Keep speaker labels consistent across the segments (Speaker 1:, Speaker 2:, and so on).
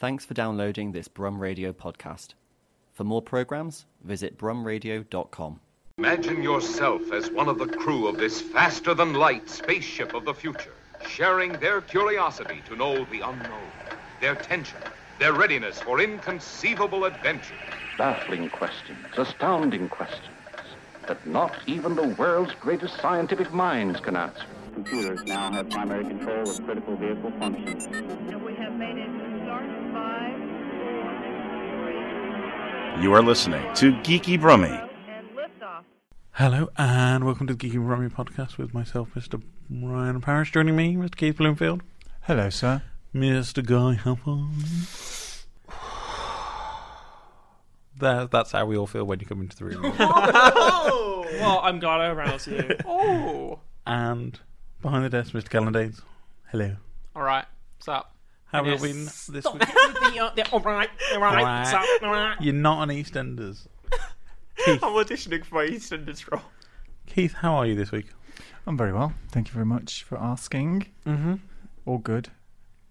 Speaker 1: Thanks for downloading this Brum Radio podcast. For more programs, visit brumradio.com.
Speaker 2: Imagine yourself as one of the crew of this faster than light spaceship of the future, sharing their curiosity to know the unknown, their tension, their readiness for inconceivable adventure.
Speaker 3: baffling questions, astounding questions that not even the world's greatest scientific minds can answer.
Speaker 4: Computers now have primary control of critical vehicle functions.
Speaker 5: And we have made it
Speaker 6: You are listening to Geeky Brummy.
Speaker 7: Hello and welcome to the Geeky Brummy podcast with myself, Mr. Ryan Parrish. Joining me, Mr. Keith Bloomfield,
Speaker 8: Hello, sir.
Speaker 7: Mr. Guy Hopper. That, that's how we all feel when you come into the room.
Speaker 9: Oh, well, I'm glad I aroused you.
Speaker 10: Oh,
Speaker 7: and behind the desk, Mr. Callan Hello.
Speaker 10: all right. What's up?
Speaker 7: How have
Speaker 10: Yes.
Speaker 7: you been this
Speaker 9: Stop
Speaker 7: week?
Speaker 9: the, uh, the, all right, all right,
Speaker 7: Alright.
Speaker 9: so, all right.
Speaker 7: You're not on EastEnders.
Speaker 10: I'm auditioning for my EastEnders role.
Speaker 7: Keith, how are you this week?
Speaker 8: I'm very well. Thank you very much for asking.
Speaker 7: Mm-hmm.
Speaker 8: All good.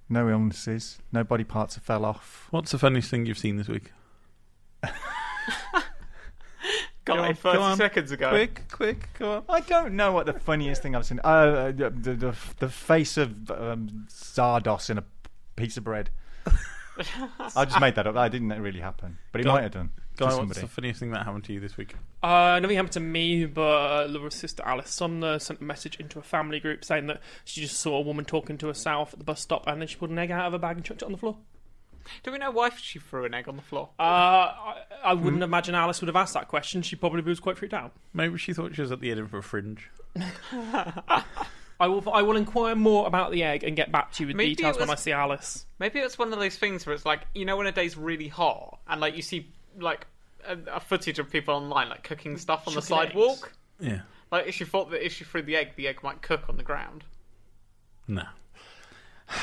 Speaker 8: No illnesses. No body parts have fell off.
Speaker 7: What's the funniest thing you've seen this week?
Speaker 10: Got
Speaker 7: Go
Speaker 10: it
Speaker 7: on,
Speaker 10: 30
Speaker 7: go on.
Speaker 10: seconds ago.
Speaker 7: Quick, quick, come on.
Speaker 8: I don't know what the funniest thing I've seen. Uh, the, the, the, the face of um, Zardoz in a piece of bread. I just made that up. That didn't really happen, but it
Speaker 7: Go
Speaker 8: might have done.
Speaker 7: Guy,
Speaker 8: to
Speaker 7: what's
Speaker 8: somebody.
Speaker 7: the funniest thing that happened to you this week?
Speaker 9: Uh, nothing happened to me, but uh, Laura's sister Alice Sumner sent a message into a family group saying that she just saw a woman talking to herself at the bus stop and then she pulled an egg out of her bag and chucked it on the floor.
Speaker 10: Do we know why she threw an egg on the floor?
Speaker 9: Uh, I, I wouldn't imagine Alice would have asked that question. She probably was quite freaked out.
Speaker 7: Maybe she thought she was at the Edinburgh Fringe.
Speaker 9: I will. I will inquire more about the egg and get back to you with
Speaker 10: Maybe
Speaker 9: details
Speaker 10: it
Speaker 9: when I see Alice.
Speaker 10: Maybe it's one of those things where it's like, you know, when a day's really hot and like you see like a, a footage of people online like cooking stuff on the
Speaker 9: Chucking eggs.
Speaker 10: sidewalk.
Speaker 7: Yeah.
Speaker 10: Like if she thought that if she threw the egg, the egg might cook on the ground.
Speaker 7: No.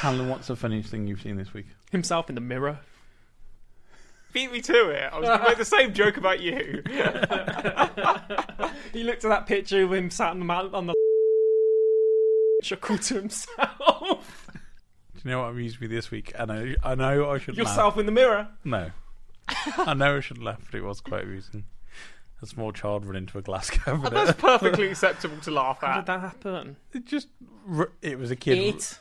Speaker 7: Alan, what's the funniest thing you've seen this week?
Speaker 9: Himself in the mirror.
Speaker 10: Beat me to it. I was going to make the same joke about you.
Speaker 9: He looked at that picture of him sat on the on the chuckled to himself.
Speaker 7: Do you know what amused me this week? And I, I know I should laugh.
Speaker 9: Yourself
Speaker 7: laugh.
Speaker 9: in the mirror.
Speaker 7: No. I know I should laugh, but it was quite amusing. A small child run into a glass cabinet.
Speaker 10: That's perfectly acceptable to laugh at.
Speaker 9: How did
Speaker 10: at.
Speaker 9: that happen?
Speaker 7: It just, it was a kid.
Speaker 9: It.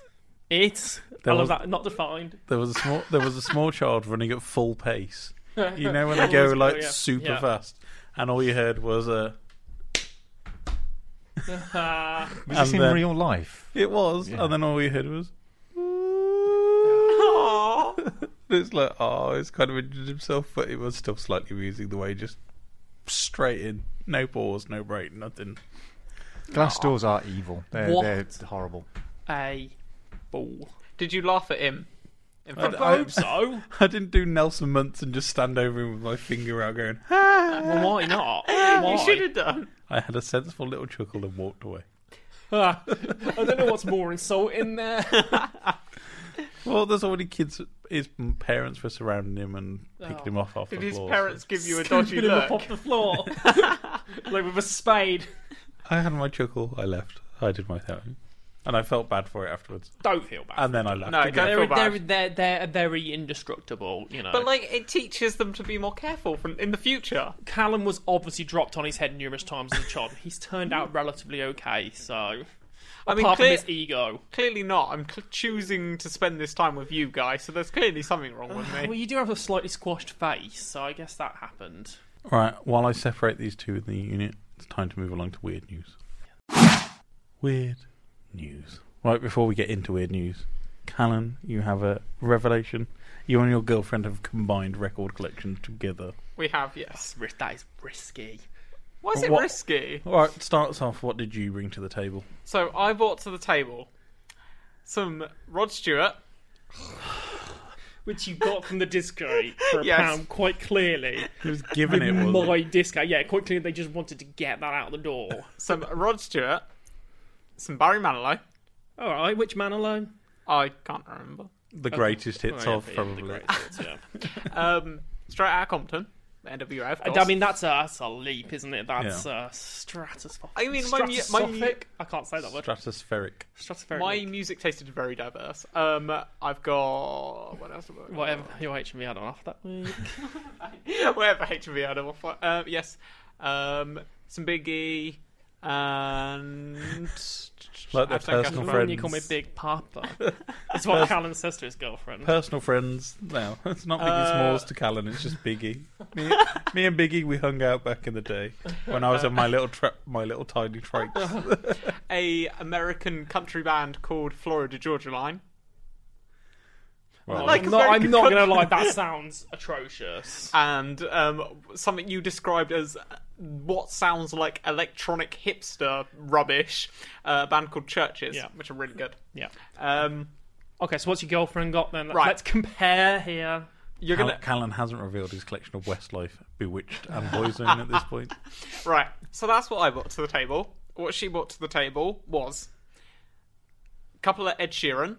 Speaker 9: It. I
Speaker 7: There
Speaker 9: love
Speaker 7: was-
Speaker 9: that. Not defined.
Speaker 7: There was a small, there was a small child running at full pace. You know when they
Speaker 9: Always
Speaker 7: go
Speaker 9: go,
Speaker 7: like
Speaker 9: yeah.
Speaker 7: super
Speaker 9: Yeah.
Speaker 7: fast, and all you heard was a.
Speaker 8: Was
Speaker 7: and
Speaker 8: this in
Speaker 7: then-
Speaker 8: real life?
Speaker 7: It was,
Speaker 8: Yeah.
Speaker 7: and then all we heard was. it's like, oh, it's kind of injured himself, but it was still slightly amusing the way he just straight in, no pause, no break, nothing.
Speaker 8: Glass doors are evil. They're,
Speaker 9: What?
Speaker 8: they're horrible.
Speaker 9: a ball.
Speaker 10: Did you laugh at him? In front
Speaker 7: I-
Speaker 9: I hope so.
Speaker 7: I didn't do Nelson Muntz and just stand over him with my finger out going.
Speaker 9: well, why not? Why?
Speaker 10: You should have done.
Speaker 7: I had a sensible little chuckle and walked away.
Speaker 9: I don't know what's more insulting there.
Speaker 7: Well, there's already kids. His parents were surrounding him and picking him off off
Speaker 10: Did
Speaker 7: the
Speaker 10: his
Speaker 7: floor.
Speaker 10: parents give you a dodgy
Speaker 9: Scooping him up off the floor, like with a spade.
Speaker 7: I had my chuckle. I left. I did my thing, and I felt bad for it afterwards.
Speaker 9: Don't feel bad.
Speaker 7: And then I left.
Speaker 10: No,
Speaker 7: again.
Speaker 9: they're, they're, they're, they're very indestructible, you know.
Speaker 10: But like, it teaches them to be more careful from, in the future.
Speaker 9: Callum was obviously dropped on his head numerous times as a child. He's turned out relatively okay, so.
Speaker 10: I mean,
Speaker 9: apart
Speaker 10: clear-
Speaker 9: from his ego.
Speaker 10: Clearly not. I'm cl- choosing to spend this time with you guys, so there's clearly something wrong with ah, me.
Speaker 9: Well, you do have a slightly squashed face, so I guess that happened.
Speaker 7: All right. While I separate these two in the unit, it's time to move along to weird news. Weird news. Right before we get into weird news, Callan, you have a revelation. You and your girlfriend have combined record collections together.
Speaker 10: We have, yes.
Speaker 9: Ris- That is risky.
Speaker 10: Why is it
Speaker 7: What-
Speaker 10: risky?
Speaker 7: All right. Starts off. What did you bring to the table?
Speaker 10: So I brought to the table some Rod Stewart.
Speaker 9: Which you got from the disco for a
Speaker 10: Yes.
Speaker 9: pound, quite clearly.
Speaker 7: He was given it.
Speaker 9: With
Speaker 7: Was
Speaker 9: my
Speaker 7: it?
Speaker 9: disco. Yeah, quite clearly they just wanted to get that out the door.
Speaker 10: some Rod Stewart, some Barry Manilow.
Speaker 9: Alright, which Manilow?
Speaker 10: I can't remember.
Speaker 7: the greatest hits
Speaker 9: Oh, yeah,
Speaker 7: of
Speaker 9: yeah, the
Speaker 7: probably.
Speaker 9: greatest hits, yeah.
Speaker 10: Um, straight out of Compton. The NWA, of
Speaker 9: I-
Speaker 10: course.
Speaker 9: I mean, that's a, that's a leap, isn't it? That's uh, stratospheric.
Speaker 10: I mean, my mu- my mu-
Speaker 9: I can't say that word.
Speaker 7: Stratospheric.
Speaker 9: Stratospheric.
Speaker 10: my music tasted very diverse. Um, I've got what else? Have I got?
Speaker 9: Whatever your HMV had on offer that week.
Speaker 10: Whatever HMV had on offer. Uh, yes, um, some Biggie and
Speaker 7: Like their
Speaker 10: Hashtag
Speaker 7: personal
Speaker 10: Cashmere.
Speaker 7: friends.
Speaker 9: You call me Big Papa. That's what Callan says to his girlfriend.
Speaker 7: Personal friends. No, it's not Biggie
Speaker 10: Uh,
Speaker 7: Smalls to Callan. It's just Biggie. Me, me and Biggie, we hung out back in the day when I was
Speaker 10: Uh,
Speaker 7: on my little tra- my little tiny trikes.
Speaker 10: a American country band called Florida Georgia Line.
Speaker 7: Right.
Speaker 10: Like
Speaker 9: I'm not, I'm not gonna lie, that sounds atrocious.
Speaker 10: and um, something you described as what sounds like electronic hipster rubbish, uh, a band called Chvrches,
Speaker 9: Yeah.
Speaker 10: which are really good.
Speaker 9: Yeah.
Speaker 10: Um,
Speaker 9: Okay, so what's your girlfriend got then?
Speaker 10: Right.
Speaker 9: Let's compare here.
Speaker 10: you're
Speaker 7: Cal-
Speaker 10: gonna
Speaker 7: Callan hasn't revealed his collection of Westlife, Bewitched, and Boyzone at this point.
Speaker 10: right. So that's what I brought to the table. What she brought to the table was a couple of Ed Sheeran.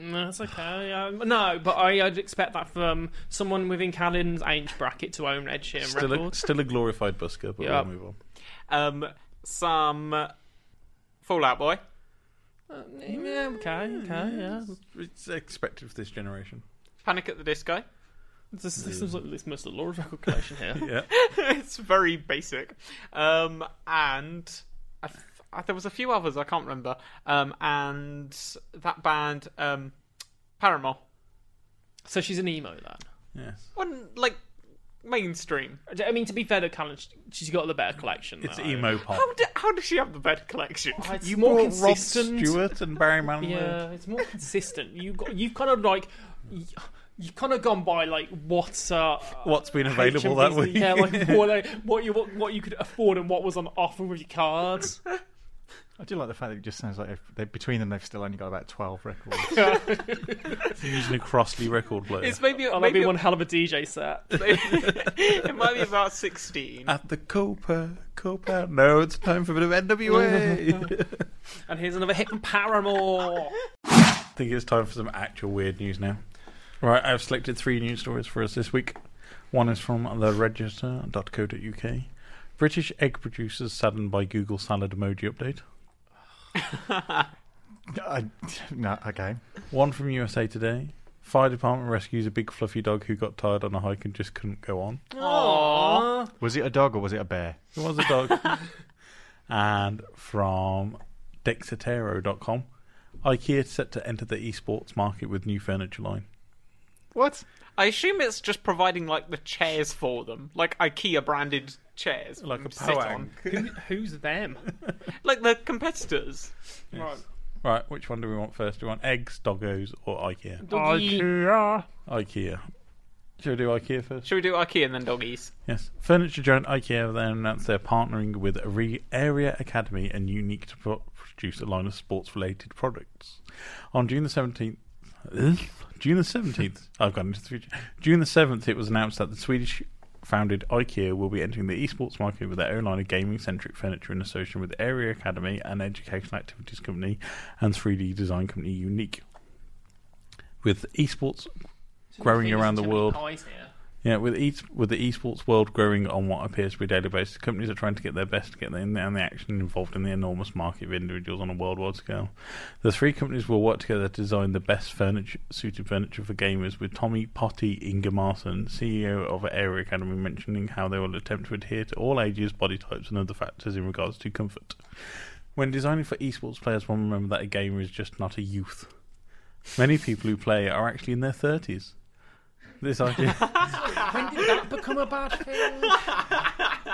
Speaker 9: No, that's okay. Um, no, but I, I'd expect that from someone within Callan's age bracket to own Ed Sheeran
Speaker 7: Still a,
Speaker 9: records.
Speaker 7: still a glorified busker, but
Speaker 9: Yeah.
Speaker 7: we'll move on.
Speaker 10: Um, some Fall Out Boy.
Speaker 9: Yeah, okay, okay, yeah.
Speaker 7: It's expected for this generation.
Speaker 10: Panic at the Disco.
Speaker 9: This, this is like this most of Laura's record collection here.
Speaker 7: Yeah.
Speaker 10: it's very basic. Um, and I- there was a few others I can't remember. Um, and that band, um, Paramore,
Speaker 9: So she's an emo then.
Speaker 7: Yes.
Speaker 10: wasn't like mainstream.
Speaker 9: I mean, to be fair to Callan, she's got the better collection.
Speaker 7: It's
Speaker 9: though.
Speaker 7: emo pop.
Speaker 10: How, do, how does she have the better collection?
Speaker 9: Oh, It's
Speaker 7: you
Speaker 9: more
Speaker 7: brought Rod
Speaker 9: consistent.
Speaker 7: Stewart and Barry Manilow.
Speaker 9: Yeah, it's more consistent. You got you've kind of like y- you've kind of gone by like what's uh
Speaker 7: What's been available that
Speaker 9: HMVs,
Speaker 7: week.
Speaker 9: Yeah, like what, what you what, what you could afford and what was on offer with your cards.
Speaker 8: I do like the fact that it just sounds like they, between them they've still only got about twelve records.
Speaker 7: Using a Crosley record player.
Speaker 10: It's maybe
Speaker 9: Oh, that'd
Speaker 10: maybe
Speaker 9: be one hell of a DJ set.
Speaker 10: it might be about sixteen.
Speaker 7: At the Copa, Copa. No, it's time for a bit of NWA.
Speaker 9: And here's another hit from Paramore.
Speaker 7: I think it's time for some actual weird news now. Right, I've selected three news stories for us this week. One is from theregister.co.uk. British egg producers saddened by Google salad emoji update.
Speaker 8: I, no, okay.
Speaker 7: One from USA Today. Fire department rescues a big fluffy dog who got tired on a hike and just couldn't go on.
Speaker 9: Aww.
Speaker 8: Was it a dog or was it a bear?
Speaker 7: It was a dog. and from Dexerto.com. IKEA set to enter the esports market with new furniture line.
Speaker 8: What?
Speaker 10: I assume it's just providing like the chairs for them, like IKEA branded chairs,
Speaker 7: Like a
Speaker 10: to sit
Speaker 7: Poang.
Speaker 10: on,
Speaker 9: Who, who's them?
Speaker 10: like the competitors.
Speaker 9: Right.
Speaker 7: Right, which one do we want first? Do we want eggs, doggos, or IKEA?
Speaker 9: IKEA.
Speaker 7: IKEA. Shall we do IKEA first?
Speaker 10: Should we do IKEA and then doggies?
Speaker 7: Yes. Furniture giant IKEA then announced they're partnering with Re- Area Academy and UNYQ to pro- produce a line of sports-related products. On June the seventeenth, June the seventeenth, I've gone into the future. June the seventh, it was announced that the Swedish-founded IKEA will be entering the esports market with their own line of gaming-centric furniture in association with Area Academy, an educational activities company, and 3D design company UNYQ. With esports growing around the world. Yeah, with e- with the esports world growing on what appears to be a daily basis, companies are trying to get their best to get in and the action involved in the enormous market of individuals on a worldwide scale. The three companies will work together to design the best furniture, suited furniture for gamers, with Tommy Potti Ingemarsson, CEO of Area Academy, mentioning how they will attempt to adhere to all ages, body types, and other factors in regards to comfort. When designing for esports players, one remember that a gamer is just not a youth. Many people who play are actually in their 30s. This idea.
Speaker 9: When did that become a bad thing?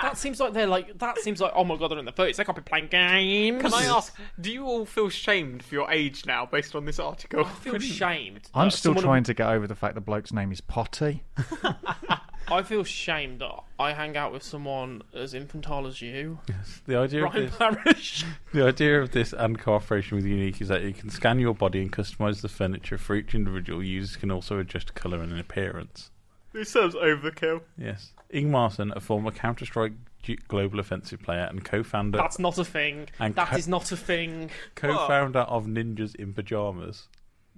Speaker 9: That seems like they're like. That seems like. Oh my god, they're in the thirties. They can't be playing games.
Speaker 10: Can I ask, do you all feel shamed for your age now based on this article?
Speaker 9: I feel shamed.
Speaker 8: I'm still
Speaker 9: someone-
Speaker 8: trying to get over the fact the bloke's name is Potty.
Speaker 9: I feel shamed that I hang out with someone as infantile as you,
Speaker 7: The idea of
Speaker 9: Ryan
Speaker 7: this,
Speaker 9: Parrish.
Speaker 7: the idea of this and cooperation with UNYQ is that you can scan your body and customize the furniture for each individual. Users can also adjust colour and appearance.
Speaker 10: This sounds overkill.
Speaker 7: Yes, Ingemarsson, a former Counter Strike Global Offensive player and co-founder
Speaker 9: That's not a thing.
Speaker 7: And
Speaker 9: That
Speaker 7: co-
Speaker 9: is not a thing.
Speaker 7: co-founder of Ninjas in Pajamas,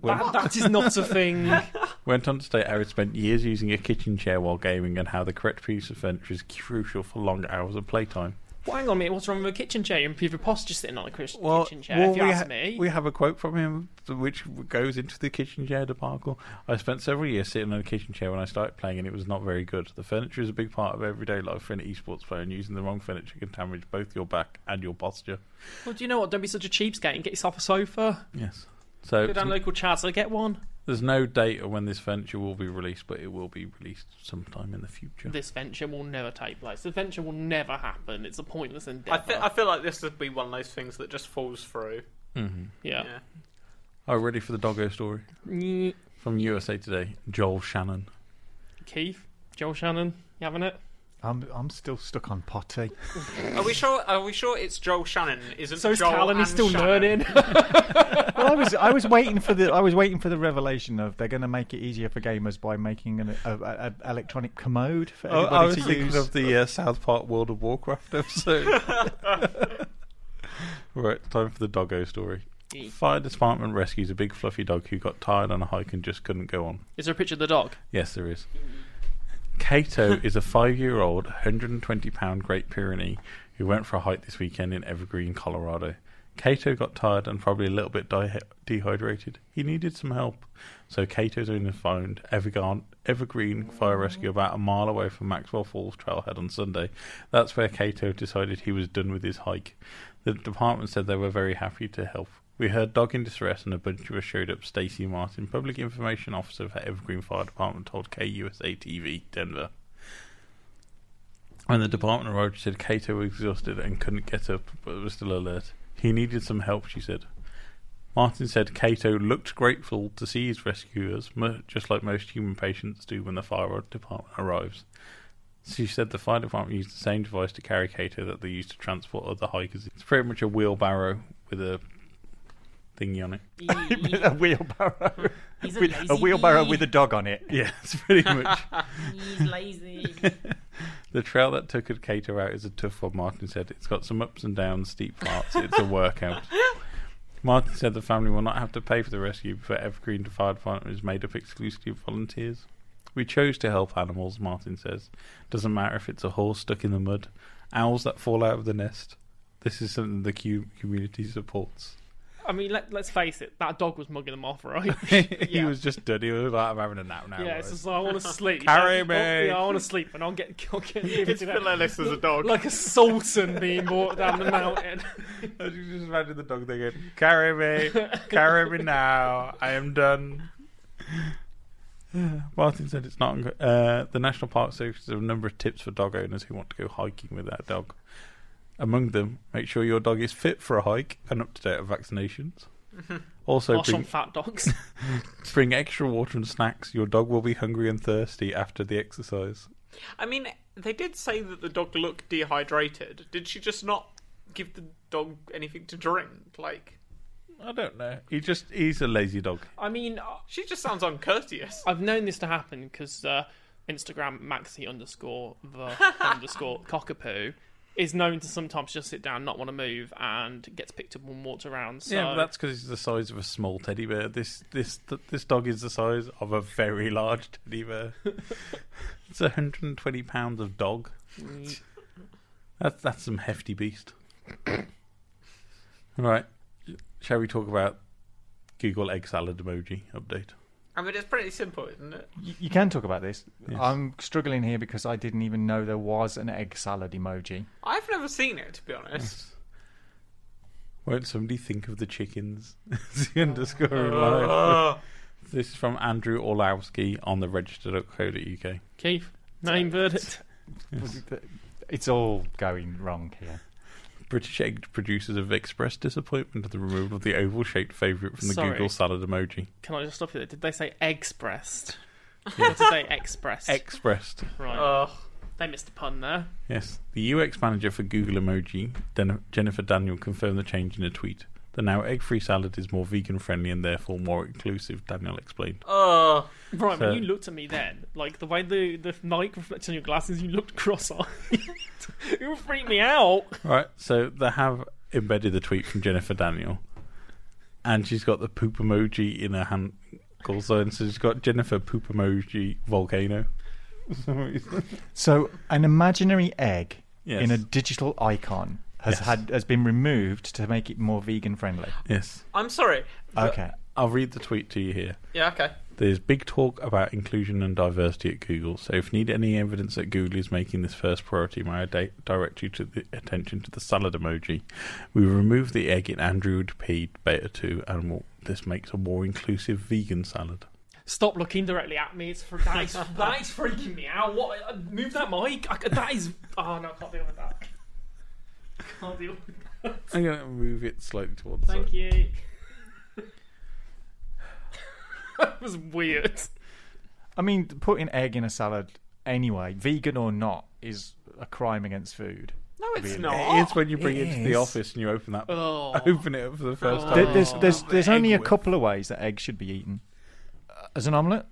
Speaker 9: That, that is not a thing.
Speaker 7: Went on to state how he spent years using a kitchen chair while gaming and how the correct piece of furniture is crucial for long hours of playtime.
Speaker 9: Well, hang on a minute. What's wrong with a kitchen chair? You improve your posture sitting on a Chris-
Speaker 7: Well,
Speaker 9: kitchen chair.
Speaker 7: well,
Speaker 9: if you
Speaker 7: we,
Speaker 9: ask
Speaker 7: ha-
Speaker 9: me,
Speaker 7: we have a quote from him which goes into the kitchen chair debacle. I spent several years sitting on a kitchen chair when I started playing, and it was not very good. The furniture is a big part of everyday life for an esports player, and using the wrong furniture can damage both your back and your posture.
Speaker 9: well, do you know what? Don't be such a cheapskate and get yourself a sofa.
Speaker 7: Yes. So
Speaker 9: Go down local Chancellor, get one.
Speaker 7: There's no date on when this venture will be released, but it will be released sometime in the future.
Speaker 9: This venture will never take place. This venture will never happen. It's a pointless endeavour.
Speaker 10: I, fe- I feel like this would be one of those things that just falls through.
Speaker 7: hmm
Speaker 9: yeah.
Speaker 10: Yeah.
Speaker 7: Oh, ready for the doggo story from USA Today? Joel Shannon.
Speaker 9: Keith, Joel Shannon, you having it?
Speaker 8: I'm I'm still stuck on potty.
Speaker 10: Are we sure? Are we sure it's Joel Shannon? Isn't
Speaker 9: So is
Speaker 10: Joel
Speaker 9: Callan. He's still
Speaker 10: Shannon?
Speaker 9: learning.
Speaker 8: well, I was I was waiting for the I was waiting for the revelation of they're going to make it easier for gamers by making an a, a, a electronic commode for everybody
Speaker 7: Oh,
Speaker 8: everybody
Speaker 7: I was
Speaker 8: to
Speaker 7: thinking
Speaker 8: use.
Speaker 7: of the uh, South Park World of Warcraft episode. right, time for the doggo story. Fire department rescues a big fluffy dog who got tired on a hike and just couldn't go on.
Speaker 9: Is there a picture of the dog?
Speaker 7: Yes, there is. Kato is a five-year-old, 120-pound Great Pyrenee who went for a hike this weekend in Evergreen, Colorado. Kato got tired and probably a little bit dehydrated. He needed some help, so Kato's owner phoned Evergreen, Evergreen Fire Rescue about a mile away from Maxwell Falls Trailhead on Sunday. That's where Kato decided he was done with his hike. The department said they were very happy to help. We heard dog in distress and a bunch of us showed up. Stacey Martin, public information officer for Evergreen Fire Department, told KUSA TV Denver. When the department arrived, she said Kato was exhausted and couldn't get up, but was still alert. He needed some help, she said. Martin said Kato looked grateful to see his rescuers, just like most human patients do when the fire department arrives. She said the fire department used the same device to carry Kato that they used to transport other hikers. It's pretty much a wheelbarrow with a thingy on it.
Speaker 8: a wheelbarrow.
Speaker 9: He's a
Speaker 8: With-
Speaker 9: lazy
Speaker 8: a wheelbarrow
Speaker 9: bee.
Speaker 8: with a dog on it.
Speaker 7: Yeah, it's pretty much.
Speaker 9: He's lazy.
Speaker 7: The trail that took Kato out is a tough one, Martin said. It's got some ups and downs, steep parts. It's a workout. Martin said the family will not have to pay for the rescue, but Evergreen Fire Department is made up exclusively of volunteers. We chose to help animals, Martin says. Doesn't matter if it's a horse stuck in the mud, owls that fall out of the nest. This is something the community supports.
Speaker 9: I mean, let, let's face it. That dog was mugging them off, right?
Speaker 7: he was just done. He was like, I'm having a nap now.
Speaker 9: yeah, it's just like, I want to sleep.
Speaker 7: Carry me.
Speaker 9: yeah, I want to sleep, and I'll get, I'll get
Speaker 10: It's Phil Ellis as a dog.
Speaker 9: like a sultan being walked down the mountain.
Speaker 7: I was just imagine the dog thinking, going, "Carry me, carry me now. I am done." Martin said it's not. Uh, the National Park Service has a number of tips for dog owners who want to go hiking with their dog. Among them, make sure your dog is fit for a hike and up to date with vaccinations. Also,
Speaker 9: Gosh, on
Speaker 7: bring,
Speaker 9: fat dogs.
Speaker 7: bring extra water and snacks. Your dog will be hungry and thirsty after the exercise.
Speaker 10: I mean, they did say that the dog looked dehydrated. Did she just not give the dog anything to drink? Like,
Speaker 7: I don't know. He just—he's a lazy dog.
Speaker 9: I mean, uh,
Speaker 10: she just sounds uncourteous.
Speaker 9: I've known this to happen because uh, Instagram maxi underscore the underscore cockapoo is known to sometimes just sit down, not want to move, and gets picked up and walked around. So
Speaker 7: Yeah, but that's because he's the size of a small teddy bear. This this th- this dog is the size of a very large teddy bear. it's 120 pounds of dog.
Speaker 9: Mm.
Speaker 7: That's that's some hefty beast. right, shall we talk about Google egg salad emoji update?
Speaker 10: I mean, it's pretty simple, isn't it?
Speaker 8: You, you can talk about this.
Speaker 7: Yes.
Speaker 8: I'm struggling here because I didn't even know there was an egg salad emoji.
Speaker 10: I've never seen it, to be honest.
Speaker 7: Won't somebody think of the chickens? the underscore in
Speaker 10: Uh.
Speaker 7: This is from Andrew Orlowski on the register.co.uk.
Speaker 9: Keith, name verdict.
Speaker 8: It's all going wrong here.
Speaker 7: British egg producers have expressed disappointment at the removal of the oval-shaped favourite from the
Speaker 9: Sorry.
Speaker 7: Google salad emoji.
Speaker 9: Can I just stop you there? Did they say expressed? or did they express?
Speaker 7: Expressed.
Speaker 9: right.
Speaker 10: Ugh.
Speaker 9: they missed a pun there.
Speaker 7: Yes. The UX manager for Google Emoji, Den- Jennifer Daniel, confirmed the change in a tweet. The now egg-free salad is more vegan-friendly and therefore more inclusive, Daniel explained.
Speaker 10: Ugh.
Speaker 9: Right,
Speaker 7: So-
Speaker 9: when you looked at me then, like the way the the mic reflects on your glasses, you looked cross-eyed. it would freak me out.
Speaker 7: Right, so they have embedded the tweet from Jennifer Daniel. and she's got the poop emoji in her hand. Also, and so she's got Jennifer poop emoji volcano.
Speaker 8: So an imaginary egg
Speaker 7: Yes.
Speaker 8: in a digital icon has
Speaker 7: Yes.
Speaker 8: had has been removed to make it more vegan friendly.
Speaker 7: yes.
Speaker 10: I'm sorry.
Speaker 8: Okay.
Speaker 7: I'll read the tweet to you here.
Speaker 10: Yeah. Okay.
Speaker 7: There's big talk about inclusion and diversity at Google, so if you need any evidence that Google is making this first priority, may I di- direct you to the attention to the salad emoji. We removed the egg in Android P Beta 2, and will- this makes a more inclusive vegan salad.
Speaker 9: Stop looking directly at me. It's for, that, is, that is freaking me out. What? uh, Move that mic. I, that is. Oh no, I can't deal with that. Can't deal. With that.
Speaker 7: I'm going to move it slightly towards the
Speaker 9: Thank
Speaker 7: side.
Speaker 9: you. that was weird.
Speaker 8: I mean, putting egg in a salad anyway, vegan or not, is a crime against food.
Speaker 10: No, it's
Speaker 8: Really?
Speaker 10: not.
Speaker 7: It is when you bring
Speaker 8: It
Speaker 7: it, to the office and you open that,
Speaker 9: Oh.
Speaker 7: open it up for the first
Speaker 9: Oh.
Speaker 7: Time.
Speaker 8: There's there's there's, there's only a
Speaker 7: whip.
Speaker 8: couple of ways that eggs should be eaten: Uh, as an omelette,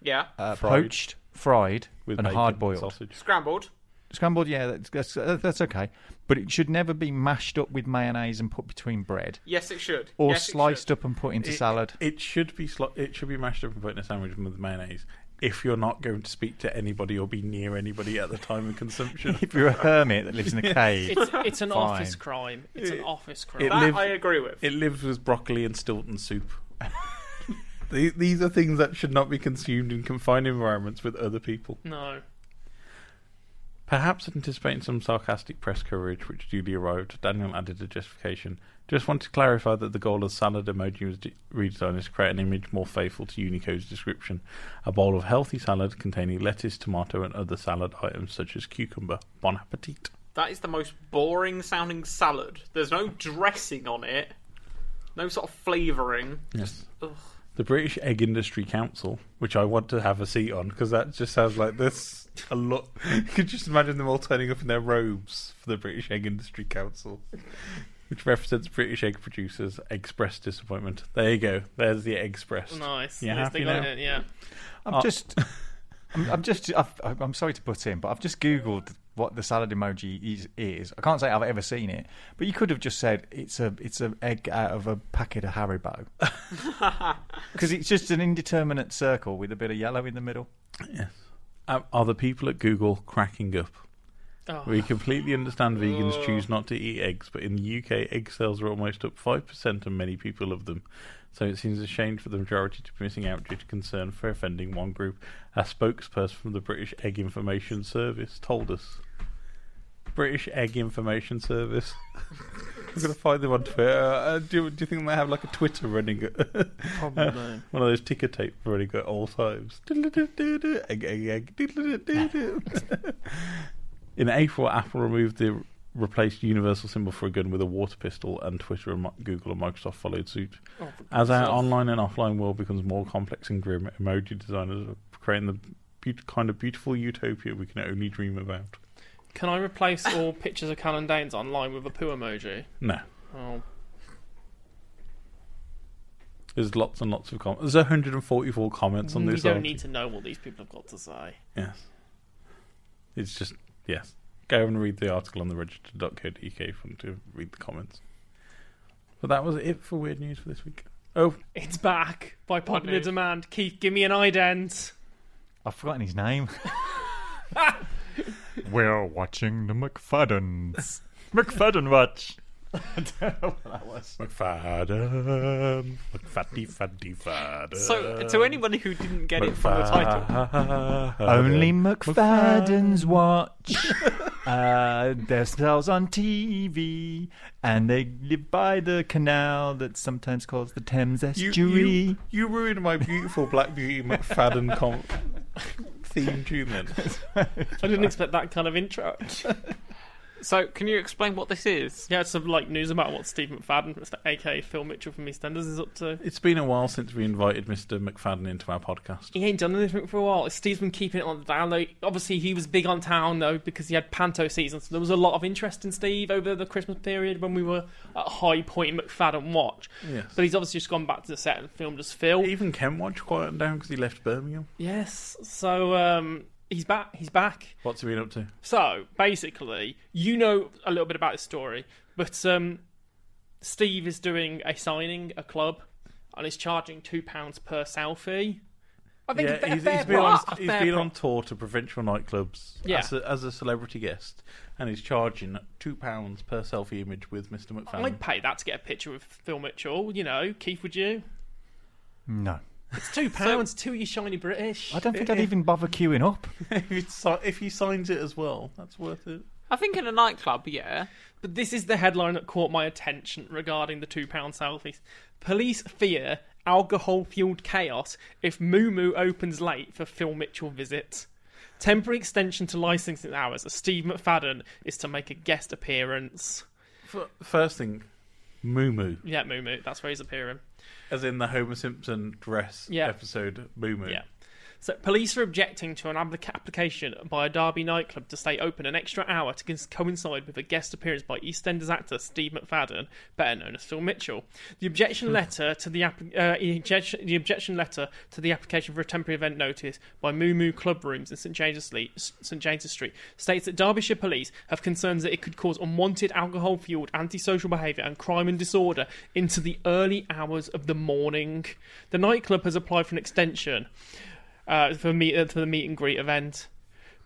Speaker 10: Yeah.
Speaker 8: uh,
Speaker 7: Fried.
Speaker 8: poached, fried,
Speaker 7: with
Speaker 8: and
Speaker 7: bacon
Speaker 8: hard
Speaker 7: and
Speaker 8: boiled.
Speaker 7: sausage.
Speaker 10: Scrambled.
Speaker 8: Scrambled, yeah, that's, that's uh, that's okay, but it should never be mashed up with mayonnaise and put between bread,
Speaker 10: Yes, it should.
Speaker 8: or
Speaker 10: yes, it
Speaker 8: sliced
Speaker 10: should.
Speaker 8: up and put into
Speaker 7: It-
Speaker 8: salad.
Speaker 7: It should be sli- it should be mashed up and put in a sandwich with mayonnaise. If you're not going to speak to anybody or be near anybody at the time of consumption,
Speaker 8: if you're a hermit that lives in a cave,
Speaker 9: It's it's an
Speaker 8: Fine.
Speaker 9: office crime. It's an office crime.
Speaker 10: That
Speaker 7: lives-
Speaker 10: I agree with.
Speaker 7: it lives with broccoli and Stilton soup. These these are things that should not be consumed in confined environments with other people.
Speaker 9: no.
Speaker 7: Perhaps anticipating some sarcastic press coverage which duly arrived, Daniel added a justification. Just want to clarify that the goal of salad emoji was de- redesign is to create an image more faithful to Unicode's description. A bowl of healthy salad containing lettuce, tomato, and other salad items such as cucumber. Bon appetit.
Speaker 10: That is the most boring sounding salad. There's no dressing on it. No sort of flavouring.
Speaker 7: Yes.
Speaker 10: Ugh.
Speaker 7: The British Egg Industry Council, which I want to have a seat on because that just sounds like this a lot. You could just imagine them all turning up in their robes for the British Egg Industry Council, which represents British egg producers. Express disappointment. There you go. There's the Express.
Speaker 9: Nice.
Speaker 7: You
Speaker 9: Yes,
Speaker 7: happy now?
Speaker 9: it, yeah.
Speaker 8: I'm
Speaker 7: Oh.
Speaker 8: just, I'm, I'm just, I've, I'm sorry to put in, but I've just googled what the salad emoji is, is. I can't say I've ever seen it, but you could have just said it's a, it's an egg out of a packet of Haribo, because it's just an indeterminate circle with a bit of yellow in the middle.
Speaker 7: Yes. Um, are the people at Google cracking up?
Speaker 9: Oh.
Speaker 7: We completely understand vegans choose not to eat eggs, but in the UK, egg sales are almost up 5% and many people love them. So it seems a shame for the majority to be missing out due to concern for offending one group. A spokesperson from the British Egg Information Service told us. British Egg Information Service. I'm going to find them on Twitter. Uh, do, do you think they have like a Twitter running? At,
Speaker 9: Probably.
Speaker 7: one of those ticker tape running at all times. Egg, egg, egg. In April, Apple removed the replaced universal symbol for a gun with a water pistol, and Twitter and Google and Microsoft followed suit.
Speaker 9: Oh,
Speaker 7: As our online and offline world becomes more complex and grim, emoji designers are creating the beaut- kind of beautiful utopia we can only dream about.
Speaker 9: Can I replace all pictures of Callan Danes online with a poo emoji?
Speaker 7: No.
Speaker 9: Oh,
Speaker 7: There's lots and lots of comments. There's 144 comments on this.
Speaker 9: you don't
Speaker 7: article.
Speaker 9: need to know what these people have got to say.
Speaker 7: Yes. It's just, yes. Go and read the article on the register.co.uk if you want to read the comments. But that was it for Weird News for this week. Oh,
Speaker 9: It's back by popular
Speaker 10: news?
Speaker 9: demand. Keith, give me an ident.
Speaker 8: I've forgotten his name. We're watching the McFaddens. McFadden watch. I don't know what that was.
Speaker 7: McFadden. McFaddy, faddy, fadden.
Speaker 10: So, to anybody who didn't get it from the title,
Speaker 8: Only McFaddens watch. uh, themselves on TV, and they live by the canal that's sometimes called the Thames
Speaker 7: You,
Speaker 8: Estuary.
Speaker 7: you, you ruined my beautiful Black Beauty McFadden com- theme tune then.
Speaker 9: I didn't expect that kind of intro.
Speaker 10: so can you explain what this is?
Speaker 9: Yeah, it's some like news about what Steve McFadden, Mr. aka Phil Mitchell from EastEnders, is up to.
Speaker 7: It's been a while since we invited Mr. McFadden into our podcast.
Speaker 9: He ain't done anything for a while. Steve's been keeping it on the down low. Obviously, he was big on town though because he had Panto season, so there was a lot of interest in Steve over the Christmas period when we were at high point in McFadden watch.
Speaker 7: Yes.
Speaker 9: But he's obviously just gone back to the set and filmed as Phil.
Speaker 7: Even Ken watched quieted down because he left Birmingham.
Speaker 9: Yes. So um, he's back. He's back.
Speaker 7: What's he been up to?
Speaker 9: So basically, you know a little bit about his story, but um, Steve is doing a signing, a club, and is charging two pounds per selfie. I think
Speaker 7: yeah,
Speaker 9: a fair,
Speaker 7: he's,
Speaker 9: fair
Speaker 7: he's been, on,
Speaker 9: price, a
Speaker 7: he's
Speaker 9: fair
Speaker 7: been on tour to provincial nightclubs
Speaker 9: Yeah.
Speaker 7: as, a, as a celebrity guest, and he's charging two pounds per selfie image with Mr. McFadden.
Speaker 9: I'd pay that to get a picture with Phil Mitchell. You know, Keith, would you?
Speaker 8: No.
Speaker 9: It's two pounds. two you shiny British.
Speaker 8: I don't think I'd even bother queuing up.
Speaker 7: if, he si- if he signs it as well, that's worth it.
Speaker 10: I think in a nightclub, yeah.
Speaker 9: But this is the headline that caught my attention regarding the two pound selfies. Police fear alcohol fueled chaos if Moo Moo opens late for Phil Mitchell visit. Temporary extension to licensing hours as Steve McFadden is to make a guest appearance.
Speaker 7: F- First thing, Moo Moo,
Speaker 9: Yeah, Moo Moo, that's where he's appearing.
Speaker 7: As in the Homer Simpson dress
Speaker 9: Yeah.
Speaker 7: episode, Moo.
Speaker 9: Yeah. So, police are objecting to an application by a Derby nightclub to stay open an extra hour to coincide with a guest appearance by EastEnders actor Steve McFadden, better known as Phil Mitchell. The objection letter to the app- uh, objection, the objection letter to the application for a temporary event notice by Moo Moo Club Rooms in St James's Street, St James's Street states that Derbyshire police have concerns that it could cause unwanted alcohol-fueled antisocial behaviour and crime and disorder into the early hours of the morning. The nightclub has applied for an extension uh, uh, for the meet and greet event.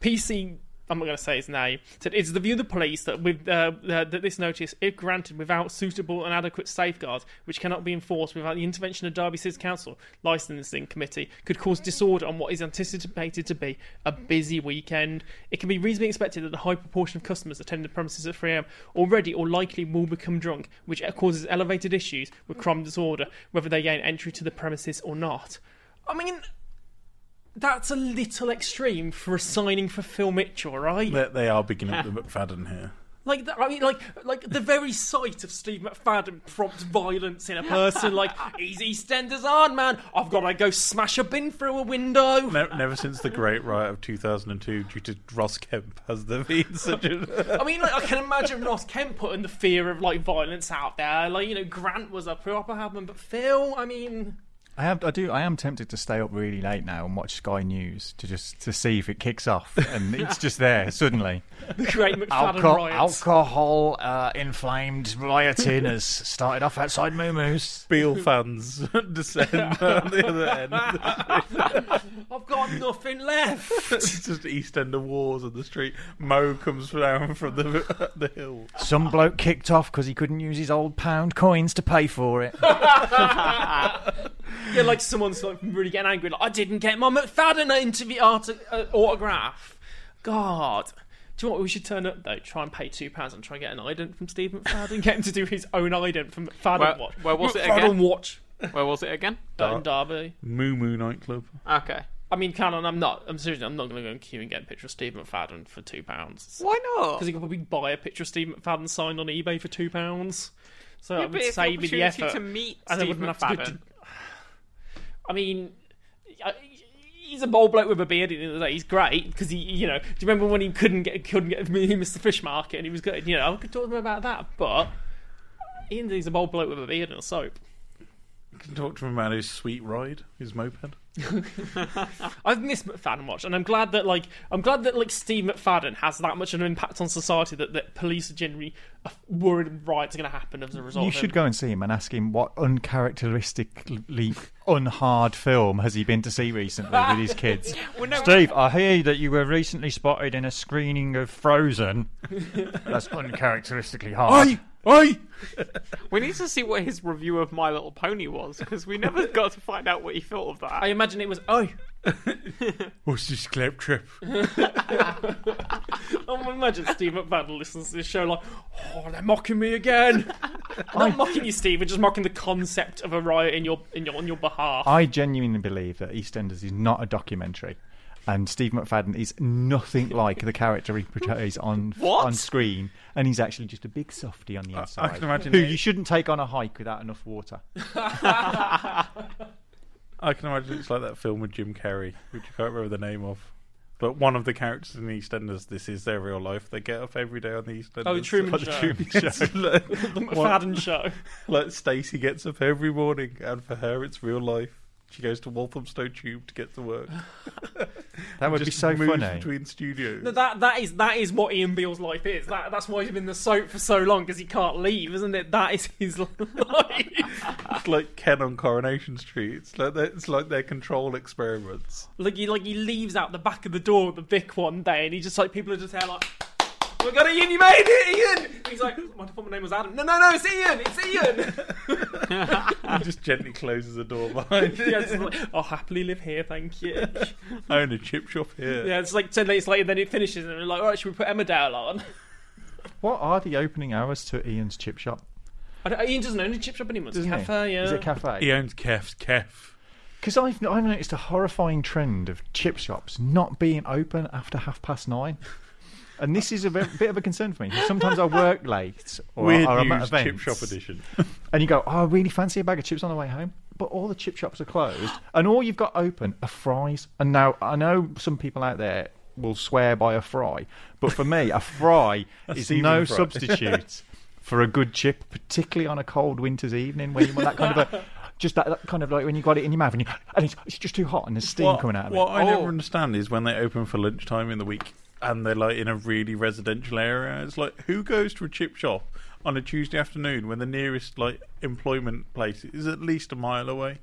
Speaker 9: PC, I'm not going to say his name, said it's the view of the police that with uh, uh, that this notice, if granted without suitable and adequate safeguards, which cannot be enforced without the intervention of Derby City Council licensing committee, could cause disorder on what is anticipated to be a busy weekend. It can be reasonably expected that a high proportion of customers attending the premises at 3am already or likely will become drunk, which causes elevated issues with crime disorder, whether they gain entry to the premises or not. I mean, that's a little extreme for a signing for Phil Mitchell, right?
Speaker 7: They, they are beginning up the McFadden here.
Speaker 9: Like, the, I mean, like, like the very sight of Steve McFadden prompts violence in a person. Like, he's EastEnders on, man. I've got to go smash a bin through a window.
Speaker 7: Ne- never since the Great Riot of 2002, due to Ross Kemp, has there been such a.
Speaker 9: I mean, like, I can imagine Ross Kemp putting the fear of like violence out there. Like, you know, Grant was a proper happening, but Phil, I mean,
Speaker 8: I have, I do, I am tempted to stay up really late now and watch Sky News to just to see if it kicks off, and it's just there suddenly.
Speaker 9: the great McFadden riots.
Speaker 8: alcohol uh, inflamed rioting has started off outside Moo Moo's.
Speaker 7: Beale fans descend on the other end.
Speaker 9: I've got nothing left.
Speaker 7: it's just East End of wars on the street. Mo comes down from the the hill.
Speaker 8: Some bloke kicked off because he couldn't use his old pound coins to pay for it.
Speaker 9: Yeah, like someone's like really getting angry. Like, I didn't get my McFadden interview art- uh, autograph. God. Do you know what we should turn up though? Try and pay two pounds and try and get an ident from Steve McFadden. Get him to do his own ident from McFadden
Speaker 10: Where-
Speaker 9: Watch.
Speaker 10: where was it
Speaker 9: McFadden
Speaker 10: again?
Speaker 9: Watch.
Speaker 10: Where was it again?
Speaker 9: In Derby.
Speaker 7: Moo Moo nightclub.
Speaker 10: Okay.
Speaker 9: I mean, Canon, I'm not. I'm seriously, I'm not going to go and queue and get a picture of Steve McFadden for two pounds.
Speaker 10: Why not?
Speaker 9: Because you could probably buy a picture of Steve McFadden signed on eBay for two pounds. So
Speaker 10: Yeah,
Speaker 9: I would
Speaker 10: it's the
Speaker 9: save me the effort.
Speaker 10: to meet
Speaker 9: and I
Speaker 10: Steve
Speaker 9: wouldn't have to go
Speaker 10: McFadden.
Speaker 9: I mean, I- he's a bold bloke with a beard. He's great because he, you know. Do you remember when he couldn't get couldn't get he missed the fish market and he was good? You know, I could talk to him about that, but he's a bold bloke with a beard and a soap.
Speaker 7: You can talk to him about his sweet ride, his moped.
Speaker 9: I've missed McFadden watch, and I'm glad that like I'm glad that like Steve McFadden has that much of an impact on society that, that police are generally uh, worried riots are going to happen as a result.
Speaker 8: You
Speaker 9: of
Speaker 8: should
Speaker 9: him.
Speaker 8: go and see him and ask him what uncharacteristically unhard film has he been to see recently with his kids.
Speaker 10: Well, no,
Speaker 8: Steve, I hear that you were recently spotted in a screening of Frozen. That's uncharacteristically hard.
Speaker 7: Oi!
Speaker 10: we need to see what his review of My Little Pony was because we never got to find out what he thought of that.
Speaker 9: I imagine it was oh.
Speaker 7: What's this clap trip?
Speaker 9: I imagine Steve McFadden listens to this show like, oh, they're mocking me again. Not mocking you, Steve, We're just mocking the concept of a riot in your in your on your behalf.
Speaker 8: I genuinely believe that EastEnders is not a documentary. And Steve McFadden is nothing like the character he portrays on
Speaker 10: What?
Speaker 8: on screen, and he's actually just a big softy on the
Speaker 7: I
Speaker 8: inside.
Speaker 7: can imagine
Speaker 8: who
Speaker 7: it.
Speaker 8: you shouldn't take on a hike without enough water.
Speaker 7: I can imagine it's like that film with Jim Carrey, which I can't remember the name of. But one of the characters in EastEnders, this is their real life. They get up every day on the EastEnders.
Speaker 9: Oh, the Truman
Speaker 7: like
Speaker 9: Show.
Speaker 7: The Truman Show.
Speaker 9: the
Speaker 7: one-
Speaker 9: McFadden show.
Speaker 7: like Stacey gets up every morning, and for her, it's real life. She goes to Walthamstow Tube to get to work.
Speaker 8: That would be
Speaker 7: Just
Speaker 8: so
Speaker 7: moves
Speaker 8: funny.
Speaker 7: between studios.
Speaker 9: No, that that is that is what Ian Beale's life is. That that's why he's been in the soap for so long because he can't leave, isn't it? That is his life.
Speaker 7: It's like Ken on Coronation Street. It's like their, it's like their control experiments.
Speaker 9: like he like he leaves out the back of the door of the Vic one day, and he just like people are just there like. We got it, Ian. You made it, Ian. He's like, my my name was Adam. No, no, no, it's Ian. It's Ian.
Speaker 7: He just gently closes the door behind.
Speaker 9: yeah, it's like, I'll happily live here, thank you.
Speaker 7: I own a chip shop here.
Speaker 9: Yeah, it's like ten minutes later, then it finishes, and we're like, all right, should we put Emma Emmerdale on?
Speaker 8: What are the opening hours to Ian's chip shop?
Speaker 9: I don't, Ian doesn't own a chip shop anymore. It's a
Speaker 8: Doesn't he?
Speaker 9: cafe, yeah.
Speaker 8: Is it cafe?
Speaker 7: He owns Kef's Kef.
Speaker 8: Because I've, I've noticed a horrifying trend of chip shops not being open after half past nine. And this is a bit, bit of a concern for me. Sometimes I work late or,
Speaker 7: Weird
Speaker 8: or I'm at
Speaker 7: news
Speaker 8: events,
Speaker 7: chip shop edition.
Speaker 8: and you go, oh, I really fancy a bag of chips on the way home. But all the chip shops are closed, and all you've got open are fries. And now I know some people out there will swear by a fry, but for me, a fry
Speaker 7: A
Speaker 8: is no
Speaker 7: fry.
Speaker 8: substitute for a good chip, particularly on a cold winter's evening when you want that kind of a. Just that, that kind of like when you got it in your mouth and, you, and it's, it's just too hot and there's steam
Speaker 7: what,
Speaker 8: coming out of
Speaker 7: what
Speaker 8: it.
Speaker 7: What I
Speaker 10: Oh.
Speaker 7: never understand is when they open for lunchtime in the week and they're like in a really residential area. It's like who goes to a chip shop on a Tuesday afternoon when the nearest like employment place is at least a mile away?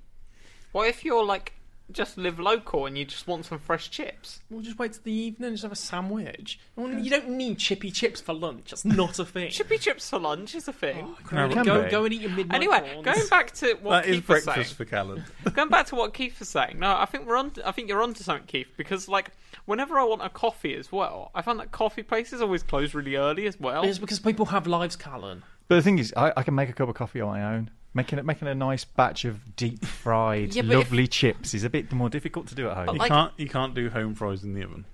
Speaker 10: What if you're like just live local and you just want some fresh chips?
Speaker 9: We'll just wait till the evening and just have a sandwich. Well, You don't need chippy chips for lunch. That's not a thing.
Speaker 10: Chippy chips for lunch is a thing.
Speaker 9: Oh, go,
Speaker 8: Can
Speaker 9: go, go and eat your midnight
Speaker 10: Anyway,
Speaker 9: prawns.
Speaker 10: going back to what
Speaker 7: that is
Speaker 10: Keith was
Speaker 7: breakfast
Speaker 10: saying.
Speaker 7: for Callan.
Speaker 10: going back to what Keith was saying. No, I think we're on. I think you're onto something, Keith. Because like, whenever I want a coffee as well, I find that coffee places always close really early as well.
Speaker 9: It's because people have lives, Callan.
Speaker 8: But the thing is, I, I can make a cup of coffee on my own. Making it, making a nice batch of deep fried,
Speaker 10: Yeah, but if-
Speaker 8: lovely chips is a bit more difficult to do at home.
Speaker 7: You
Speaker 10: Like-
Speaker 7: can't you can't do home fries in the oven.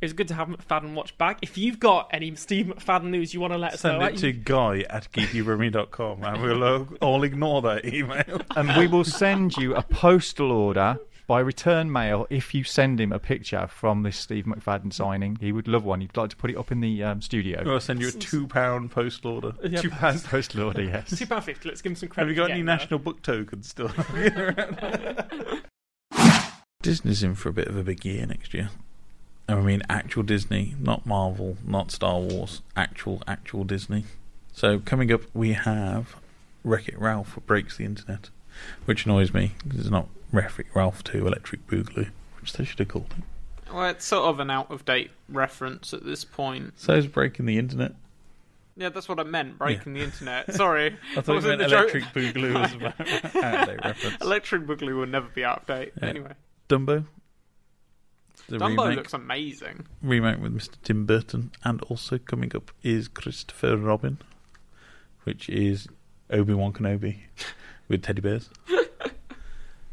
Speaker 9: It's good to have McFadden watch back. If you've got any Steve McFadden news you want to let us know.
Speaker 7: Send
Speaker 9: know,
Speaker 7: it to guy at geekybrummy.com and we'll all ignore that email.
Speaker 8: and we will send you a postal order by return mail if you send him a picture from this Steve McFadden signing. He would love one. He'd like to put it up in the um, studio.
Speaker 7: I'll send you a two pound postal order.
Speaker 9: Yeah,
Speaker 8: Two pound postal order, yes.
Speaker 9: two pound fifty. Let's give him some credit.
Speaker 7: Have
Speaker 9: credit.
Speaker 7: you
Speaker 9: for
Speaker 7: got any
Speaker 9: getting
Speaker 7: national book tokens still? Disney's in for a bit of a big year next year. I mean, actual Disney, not Marvel, not Star Wars. Actual, actual Disney. So coming up, we have Wreck It Ralph breaks the internet, which annoys me because it's not It Ralph Two Electric Boogaloo, which they should have called it.
Speaker 10: Well, it's sort of an out of date reference at this point.
Speaker 7: So is breaking the internet.
Speaker 10: Yeah, that's what I meant. Breaking the internet. Sorry,
Speaker 7: I thought you meant Electric
Speaker 10: joke.
Speaker 7: Boogaloo was about out-of-date reference.
Speaker 10: Electric Boogaloo will never be out of date.
Speaker 7: Yeah.
Speaker 10: Anyway,
Speaker 7: Dumbo. The
Speaker 10: Dumbo
Speaker 7: remake.
Speaker 10: looks amazing.
Speaker 7: remake with Mr. Tim Burton, and also coming up is Christopher Robin, which is Obi Wan Kenobi with teddy bears.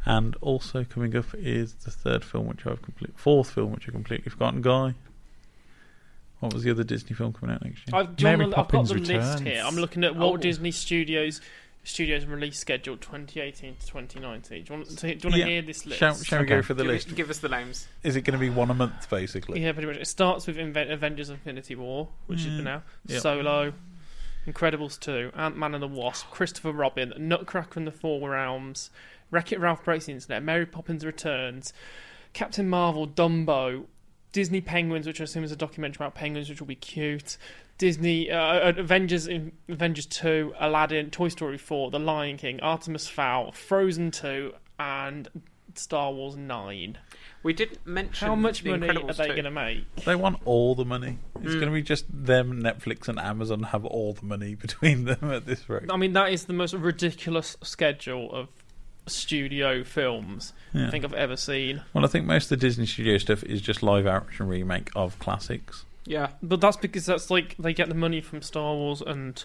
Speaker 7: And also coming up is the third film, which I've complete, fourth film, which I've completely forgotten. Guy, what was the other Disney film coming out next year?
Speaker 9: I've, do
Speaker 8: Mary
Speaker 9: wanna- I've got
Speaker 8: Poppins
Speaker 9: the list here. I'm looking at Walt
Speaker 10: Oh.
Speaker 9: Disney Studios Studios release schedule 2018 to 2019. Do you want to, do you want to
Speaker 7: Yeah.
Speaker 9: hear this list?
Speaker 7: Shall, shall we go for the
Speaker 10: give,
Speaker 7: list?
Speaker 10: It, give us the names.
Speaker 7: Is it going to be one a month, basically?
Speaker 9: Yeah, pretty much. It starts with Inven- Avengers Infinity War, which has
Speaker 7: Mm.
Speaker 9: been now.
Speaker 7: Yep.
Speaker 9: Solo, Incredibles 2, Ant Man and the Wasp, Christopher Robin, Nutcracker and the Four Realms, Wreck It Ralph Breaks the Internet, Mary Poppins Returns, Captain Marvel, Dumbo, Disney Penguins, which I assume is a documentary about penguins, which will be cute. Disney uh, Avengers Avengers 2, Aladdin, Toy Story 4, The Lion King, Artemis Fowl, Frozen 2, and Star Wars 9.
Speaker 10: We didn't mention
Speaker 9: How much
Speaker 10: the
Speaker 9: money are they going to make?
Speaker 7: They want all the money. It's
Speaker 10: Mm.
Speaker 7: going to be just them, Netflix, and Amazon have all the money between them at this rate.
Speaker 9: I mean, that is the most ridiculous schedule of studio films
Speaker 7: Yeah.
Speaker 9: I think I've ever seen.
Speaker 7: Well, I think most of the Disney Studio stuff is just live action remake of classics.
Speaker 10: Yeah,
Speaker 9: But that's because that's like they get the money from Star Wars and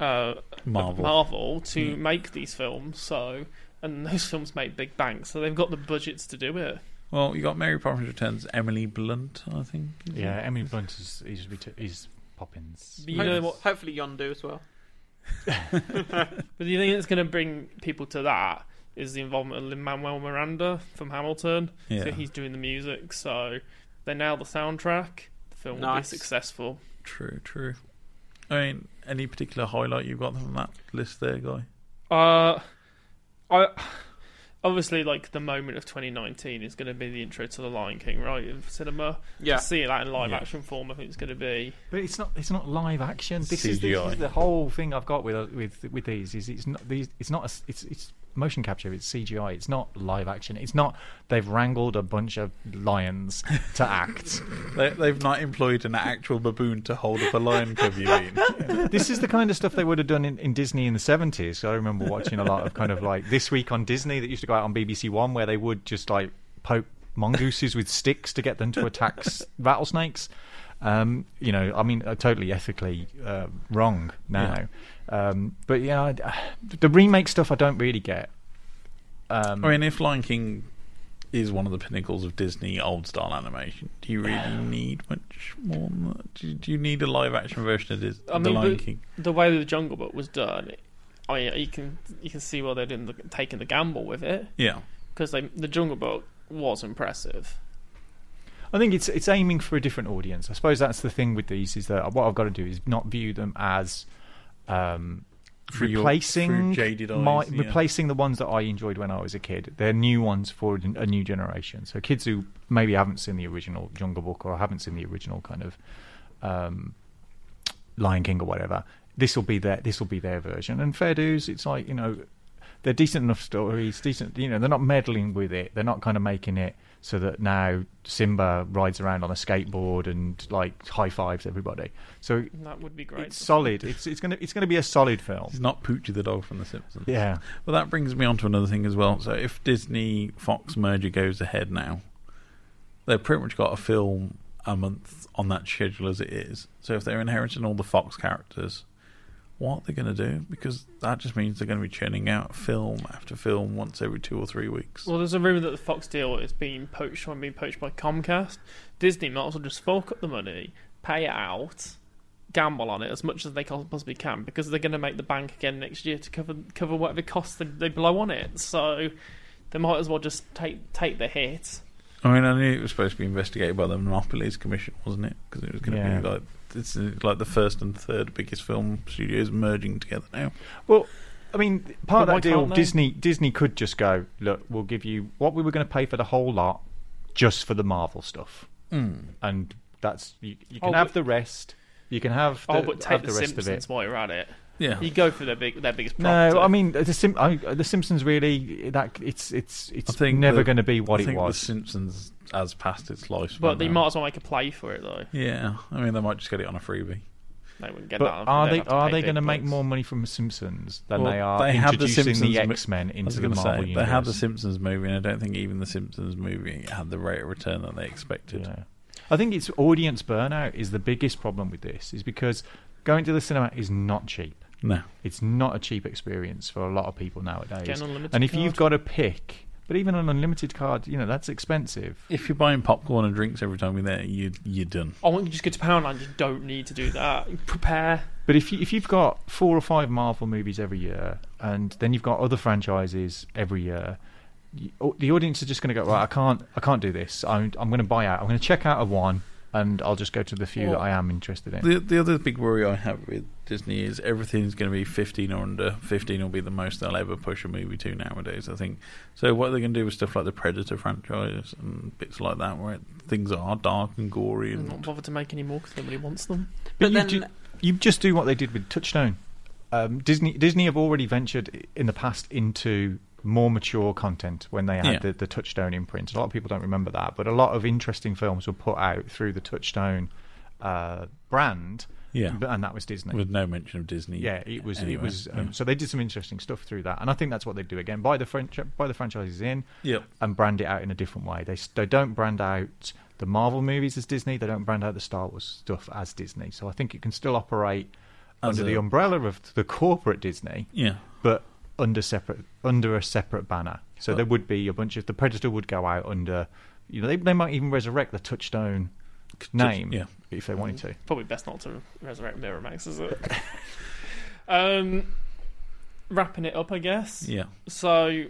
Speaker 9: uh,
Speaker 7: Marvel.
Speaker 9: Marvel to
Speaker 7: Yeah.
Speaker 9: make these films. So, and those films make big banks, so they've got the budgets to do it.
Speaker 7: Well, you got Mary Poppins Returns, Emily Blunt, I think.
Speaker 8: Yeah,
Speaker 7: it?
Speaker 8: Emily Blunt is is, is Poppins.
Speaker 9: But you know what?
Speaker 10: hopefully Yondu as well.
Speaker 9: But do you think that's going to bring people to that is the involvement of Lin Manuel Miranda from Hamilton.
Speaker 7: Yeah.
Speaker 9: So he's doing the music. So they nail the soundtrack. The film will be successful.
Speaker 7: True, true. I mean, any particular highlight you've got from that list there, guy?
Speaker 9: Uh, I obviously, like the moment of 2019 is going to be the intro to the Lion King, right? In cinema,
Speaker 10: Yeah.
Speaker 9: To see that in live
Speaker 7: Yeah.
Speaker 9: action form, I think it's going to be.
Speaker 8: But it's not. It's not live action. This is, the, this is the whole thing I've got with with with these. Is it's not these. It's not. A, it's it's motion capture. It's CGI. It's not live action. It's not. They've wrangled a bunch of lions to act.
Speaker 7: They, they've not employed an actual baboon to hold up a lion cub. You mean?
Speaker 8: this is the kind of stuff they would have done in, in Disney in the seventies. I remember watching a lot of kind of like this week on Disney that used to go out on BBC One, where they would just like poke mongooses with sticks to get them to attack rattlesnakes. Um, you know, I mean, uh, totally ethically uh, wrong now. Um, but yeah, I, the remake stuff I don't really get. Um,
Speaker 7: I mean, if Lion King is one of the pinnacles of Disney old style animation, do you really need much more? Than that? Do, you, do you need a live action version of this,
Speaker 9: I
Speaker 7: the
Speaker 9: mean,
Speaker 7: Lion
Speaker 9: the,
Speaker 7: King?
Speaker 9: the way the Jungle Book was done, it, I mean, you can you can see why they didn't taking the gamble with it
Speaker 7: Yeah.
Speaker 9: because the Jungle Book was impressive.
Speaker 8: I think it's it's aiming for a different audience. I suppose that's the thing with these is that what I've got to do is not view them as um,
Speaker 7: Through your-
Speaker 8: replacing
Speaker 7: through jaded
Speaker 8: my,
Speaker 7: yeah.
Speaker 8: replacing the ones that I enjoyed when I was a kid. They're new ones for a new generation. So kids who maybe haven't seen the original Jungle Book or haven't seen the original kind of um, Lion King or whatever, this will be their this will be their version. And fair dues, it's like you know they're decent enough stories, decent. You know, they're not meddling with it. They're not kind of making it so that now Simba rides around on a skateboard and like high fives everybody. So
Speaker 9: That would be great.
Speaker 8: it's solid. It's it's gonna it's gonna be a solid film.
Speaker 7: It's not Poochie the dog from The Simpsons.
Speaker 8: Yeah.
Speaker 7: Well, that brings me on to another thing as well. So, if Disney Fox merger goes ahead now, they've pretty much got a film a month on that schedule as it is. So, if they're inheriting all the Fox characters, what they're going to do? Because that just means they're going to be churning out film after film once every two or three weeks.
Speaker 9: Well, there's a rumor that the Fox deal is being poached or being poached by Comcast. Disney might as well just fork up the money, pay it out, gamble on it as much as they possibly can because they're going to make the bank again next year to cover cover whatever costs they, they blow on it. So they might as well just take take the hit.
Speaker 7: I mean, I knew it was supposed to be investigated by the Monopolies Commission, wasn't it? Because it was going to
Speaker 8: Yeah.
Speaker 7: be like it's like the first and third biggest film studios merging together now.
Speaker 8: Well, I mean, part
Speaker 9: But
Speaker 8: of that deal. Disney Disney could just go, look, we'll give you what we were going to pay for the whole lot, just for the Marvel stuff, hmm. and that's you, you can
Speaker 9: Oh,
Speaker 8: have
Speaker 9: but-
Speaker 8: the rest. You can have oh, the,
Speaker 9: oh, but take
Speaker 8: have
Speaker 9: the,
Speaker 8: the rest
Speaker 9: Simpsons
Speaker 8: of it.
Speaker 9: while you're at it.
Speaker 7: Yeah.
Speaker 9: You go for their big their biggest profit.
Speaker 8: No, I mean the Sim- I, the Simpsons really that it's it's
Speaker 7: I
Speaker 8: it's
Speaker 7: think
Speaker 8: never going to be what
Speaker 7: I
Speaker 8: it
Speaker 7: think
Speaker 8: was.
Speaker 7: The Simpsons has passed its life,
Speaker 9: but they
Speaker 7: now.
Speaker 9: might as well make a play for it though.
Speaker 7: Yeah, I mean they might just get it on a freebie.
Speaker 9: They wouldn't get
Speaker 8: But
Speaker 9: that.
Speaker 8: are
Speaker 9: They'd
Speaker 8: they are they going to make more money from the Simpsons than
Speaker 7: Well,
Speaker 8: they are
Speaker 7: they have the
Speaker 8: introducing the,
Speaker 7: Simpsons
Speaker 8: X Men
Speaker 7: I was
Speaker 8: into the Marvel
Speaker 7: say,
Speaker 8: universe?
Speaker 7: They had the Simpsons movie, and I don't think even the Simpsons movie had the rate of return that they expected.
Speaker 8: Yeah. I think it's audience burnout is the biggest problem with this, is because going to the cinema is not cheap.
Speaker 7: No,
Speaker 8: It's not a cheap experience for a lot of people nowadays.
Speaker 9: Get an unlimited
Speaker 8: And if you've got to pick, but even an unlimited card, you know, that's expensive.
Speaker 7: if you're buying popcorn and drinks every time you're there, you you're done.
Speaker 9: Oh, I want you to just go to Poundland. You don't need to do that. Prepare.
Speaker 8: But if you, if you've got four or five Marvel movies every year, and then you've got other franchises every year, you, oh, the audience are just going to go, right, I can't, I can't do this. I'm, I'm going to buy out. I'm going to check out of one, and I'll just go to the few
Speaker 7: Well,
Speaker 8: that I am interested in.
Speaker 7: The the other big worry I have with Disney is everything's going to be 15 or under. 15 will be the most they'll ever push a movie to nowadays. I think. So what are they're going to do with stuff like the Predator franchise and bits like that, where things are dark and gory and
Speaker 9: not bothered to make any more because nobody wants them.
Speaker 8: But,
Speaker 10: But
Speaker 8: you,
Speaker 10: then-
Speaker 8: do, you just do what they did with Touchstone. Um, Disney Disney have already ventured in the past into more mature content when they had
Speaker 7: Yeah.
Speaker 8: the, the Touchstone imprint. A lot of people don't remember that, but a lot of interesting films were put out through the Touchstone uh, brand.
Speaker 7: Yeah.
Speaker 8: and that was Disney.
Speaker 7: with no mention of Disney.
Speaker 8: yeah, it was. It was. Um,
Speaker 7: Yeah.
Speaker 8: So they did some interesting stuff through that, and I think that's what they do again. Buy the French, buy the franchises in,
Speaker 7: Yep.
Speaker 8: and brand it out in a different way. They they don't brand out the Marvel movies as Disney. They don't brand out the Star Wars stuff as Disney. So I think it can still operate
Speaker 7: As
Speaker 8: under
Speaker 7: a-
Speaker 8: the umbrella of the corporate Disney,
Speaker 7: Yeah.
Speaker 8: but under separate under a separate banner. So
Speaker 7: But-
Speaker 8: there would be a bunch of the Predator would go out under. You know, they they might even resurrect the Touchstone name
Speaker 7: yeah.
Speaker 8: if they wanted to.
Speaker 9: Probably best not to resurrect Miramax, is it? um, wrapping it up, I guess.
Speaker 7: Yeah.
Speaker 9: So,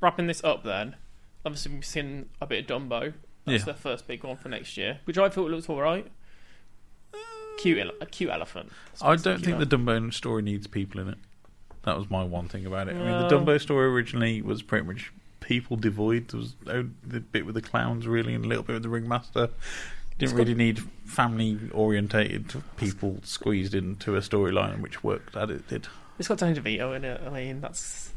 Speaker 9: wrapping this up then. Obviously, we've seen a bit of Dumbo. That's
Speaker 7: Yeah.
Speaker 9: their first big one for next year, which I thought looked all right. Cute, a cute elephant.
Speaker 7: I don't
Speaker 9: Cute
Speaker 7: think the
Speaker 9: elephant.
Speaker 7: Dumbo story needs people in it. That was my one thing about it. I mean, the Dumbo story originally was pretty much people devoid. There was oh, the bit with the clowns, really, and a little bit with the ringmaster. Didn't really need family orientated people squeezed into a storyline which worked as it did.
Speaker 9: It's got Danny DeVito in it. I mean, that's.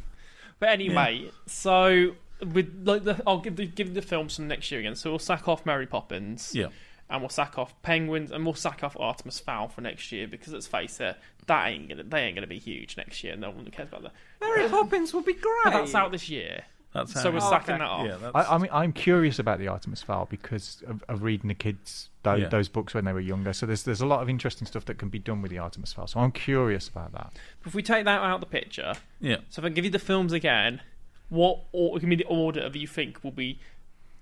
Speaker 9: But anyway, so with like the, I'll give the give the film some next year again. So we'll sack off Mary Poppins.
Speaker 7: Yeah.
Speaker 9: And we'll sack off Penguins, and we'll sack off Artemis Fowl for next year because let's face it, that ain't gonna they ain't gonna be huge next year. No one cares about that.
Speaker 10: Mary Poppins would be great.
Speaker 9: But that's out this year.
Speaker 7: That's
Speaker 9: so we're
Speaker 7: Oh,
Speaker 9: sacking
Speaker 10: okay.
Speaker 9: that off.
Speaker 7: Yeah,
Speaker 8: I, I mean, I'm curious about the Artemis Fowl because of, of reading the kids those,
Speaker 7: Yeah.
Speaker 8: those books when they were younger. So there's there's a lot of interesting stuff that can be done with the Artemis Fowl. So I'm curious about that.
Speaker 9: If we take that out of the picture,
Speaker 7: yeah.
Speaker 9: so if I give you the films again, what or give me the order of you think will be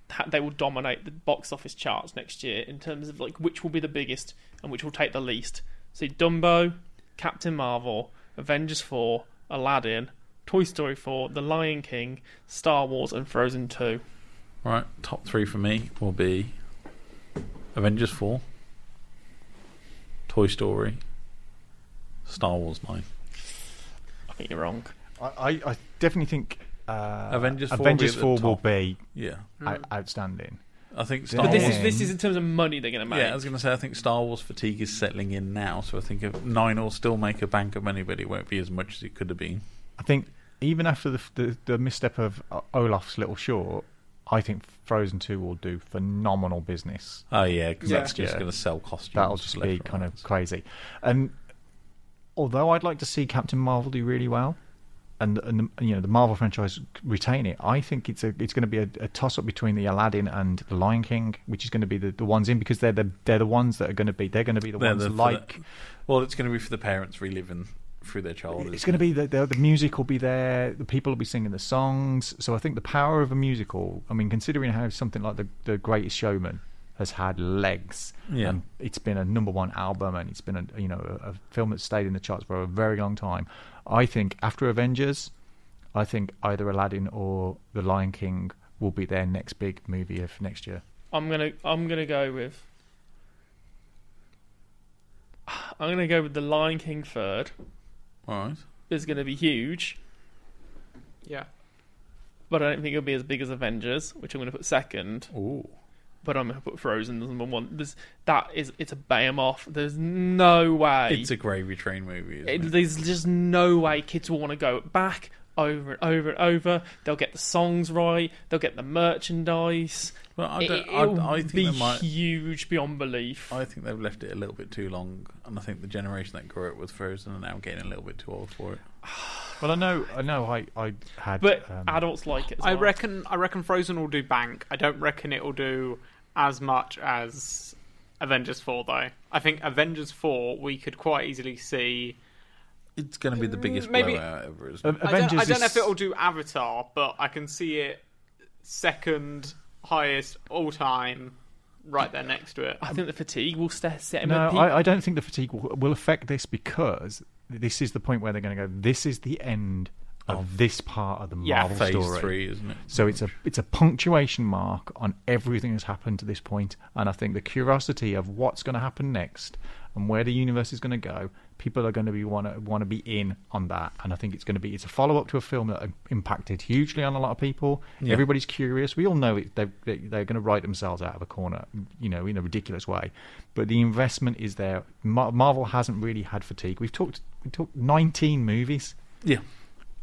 Speaker 9: ha- they will dominate the box office charts next year in terms of like which will be the biggest and which will take the least. So Dumbo, Captain Marvel, Avengers Four, Aladdin, Toy Story Four, The Lion King, Star Wars, and Frozen Two.
Speaker 7: Right, top three for me will be Avengers 4, Toy Story, Star Wars 9.
Speaker 9: I think you're wrong.
Speaker 8: I, I, I definitely think uh,
Speaker 7: Avengers 4 will be
Speaker 8: Avengers 4 will be
Speaker 7: Yeah.
Speaker 8: out- outstanding.
Speaker 7: I think Star
Speaker 9: But this
Speaker 7: Wars.
Speaker 9: is this is in terms of money they're going to make.
Speaker 7: Yeah, I was going to say I think Star Wars fatigue is settling in now, so I think if nine will still make a bank of money, but it won't be as much as it could have been.
Speaker 8: I think even after the the, the misstep of Olaf's little short, I think Frozen 2 will do phenomenal business.
Speaker 7: Oh yeah, because
Speaker 9: Yeah.
Speaker 7: that's just
Speaker 8: Yeah.
Speaker 7: going to sell costumes.
Speaker 8: That'll just
Speaker 7: left
Speaker 8: be
Speaker 7: and
Speaker 8: kind
Speaker 7: right.
Speaker 8: of crazy. And although I'd like to see Captain Marvel do really well, and and the, you know the Marvel franchise retain it, I think it's a it's going to be a, a toss up between the Aladdin and the Lion King, which is going to be the, the ones in because they're the they're the ones that are going to be they're going to be the
Speaker 7: They're
Speaker 8: ones
Speaker 7: the-
Speaker 8: like.
Speaker 7: the- well, it's going to be for the parents reliving through their childhood.
Speaker 8: It's going to be the, the the music will be there. The people will be singing the songs. So I think the power of a musical. I mean, considering how something like the the Greatest Showman has had legs,
Speaker 7: Yeah.
Speaker 8: and it's been a number one album, and it's been a you know a, a film that's stayed in the charts for a very long time. I think after Avengers, I think either Aladdin or The Lion King will be their next big movie of next year.
Speaker 9: I'm gonna I'm gonna go with I'm gonna go with the Lion King third.
Speaker 7: All right.
Speaker 9: It's gonna be huge,
Speaker 10: Yeah.
Speaker 9: but I don't think it'll be as big as Avengers, which I'm gonna put second.
Speaker 7: Ooh.
Speaker 9: But I'm gonna put Frozen as number one. There's, that is it's a bam off. There's no way.
Speaker 7: It's a gravy train movie. Isn't
Speaker 9: It-
Speaker 7: it?
Speaker 9: there's just no way kids will want to go back over and over and over. They'll get the songs right. They'll get the merchandise.
Speaker 7: Well, I,
Speaker 9: It,
Speaker 7: I, I think
Speaker 9: be
Speaker 7: might.
Speaker 9: huge beyond belief.
Speaker 7: I think they've left it a little bit too long, and I think the generation that grew up with Frozen are now getting a little bit too old for it.
Speaker 8: Well, I know, I know, I I had,
Speaker 9: But
Speaker 8: um,
Speaker 9: adults like it. As
Speaker 10: I
Speaker 9: well.
Speaker 10: reckon. I reckon Frozen will do bank. I don't reckon it will do as much as Avengers Four, though. I think Avengers Four we could quite easily see.
Speaker 7: It's going to be the biggest
Speaker 10: Maybe-
Speaker 7: blowout ever, isn't
Speaker 8: Av-
Speaker 7: it?
Speaker 10: I don't, I don't know if it'll do Avatar, but I can see it second highest all time, right there next to it.
Speaker 9: I think the fatigue will st- set him.
Speaker 8: No,
Speaker 9: at peak.
Speaker 8: I, I don't think the fatigue will, will affect this because this is the point where they're going to go. This is the end of this part of the
Speaker 10: Yeah,
Speaker 8: Marvel
Speaker 7: Phase
Speaker 8: story.
Speaker 7: three, isn't it?
Speaker 8: So it's a it's a punctuation mark on everything that's happened to this point, and I think the curiosity of what's going to happen next and where the universe is going to go, people are going to be want to want to be in on that, and I think it's going to be it's a follow up to a film that impacted hugely on a lot of people.
Speaker 7: Yeah.
Speaker 8: Everybody's curious. We all know it, they they- they're going to write themselves out of a corner, you know, in a ridiculous way, but the investment is there. Marvel hasn't really had fatigue. We've talked we talked 19 movies.
Speaker 7: Yeah.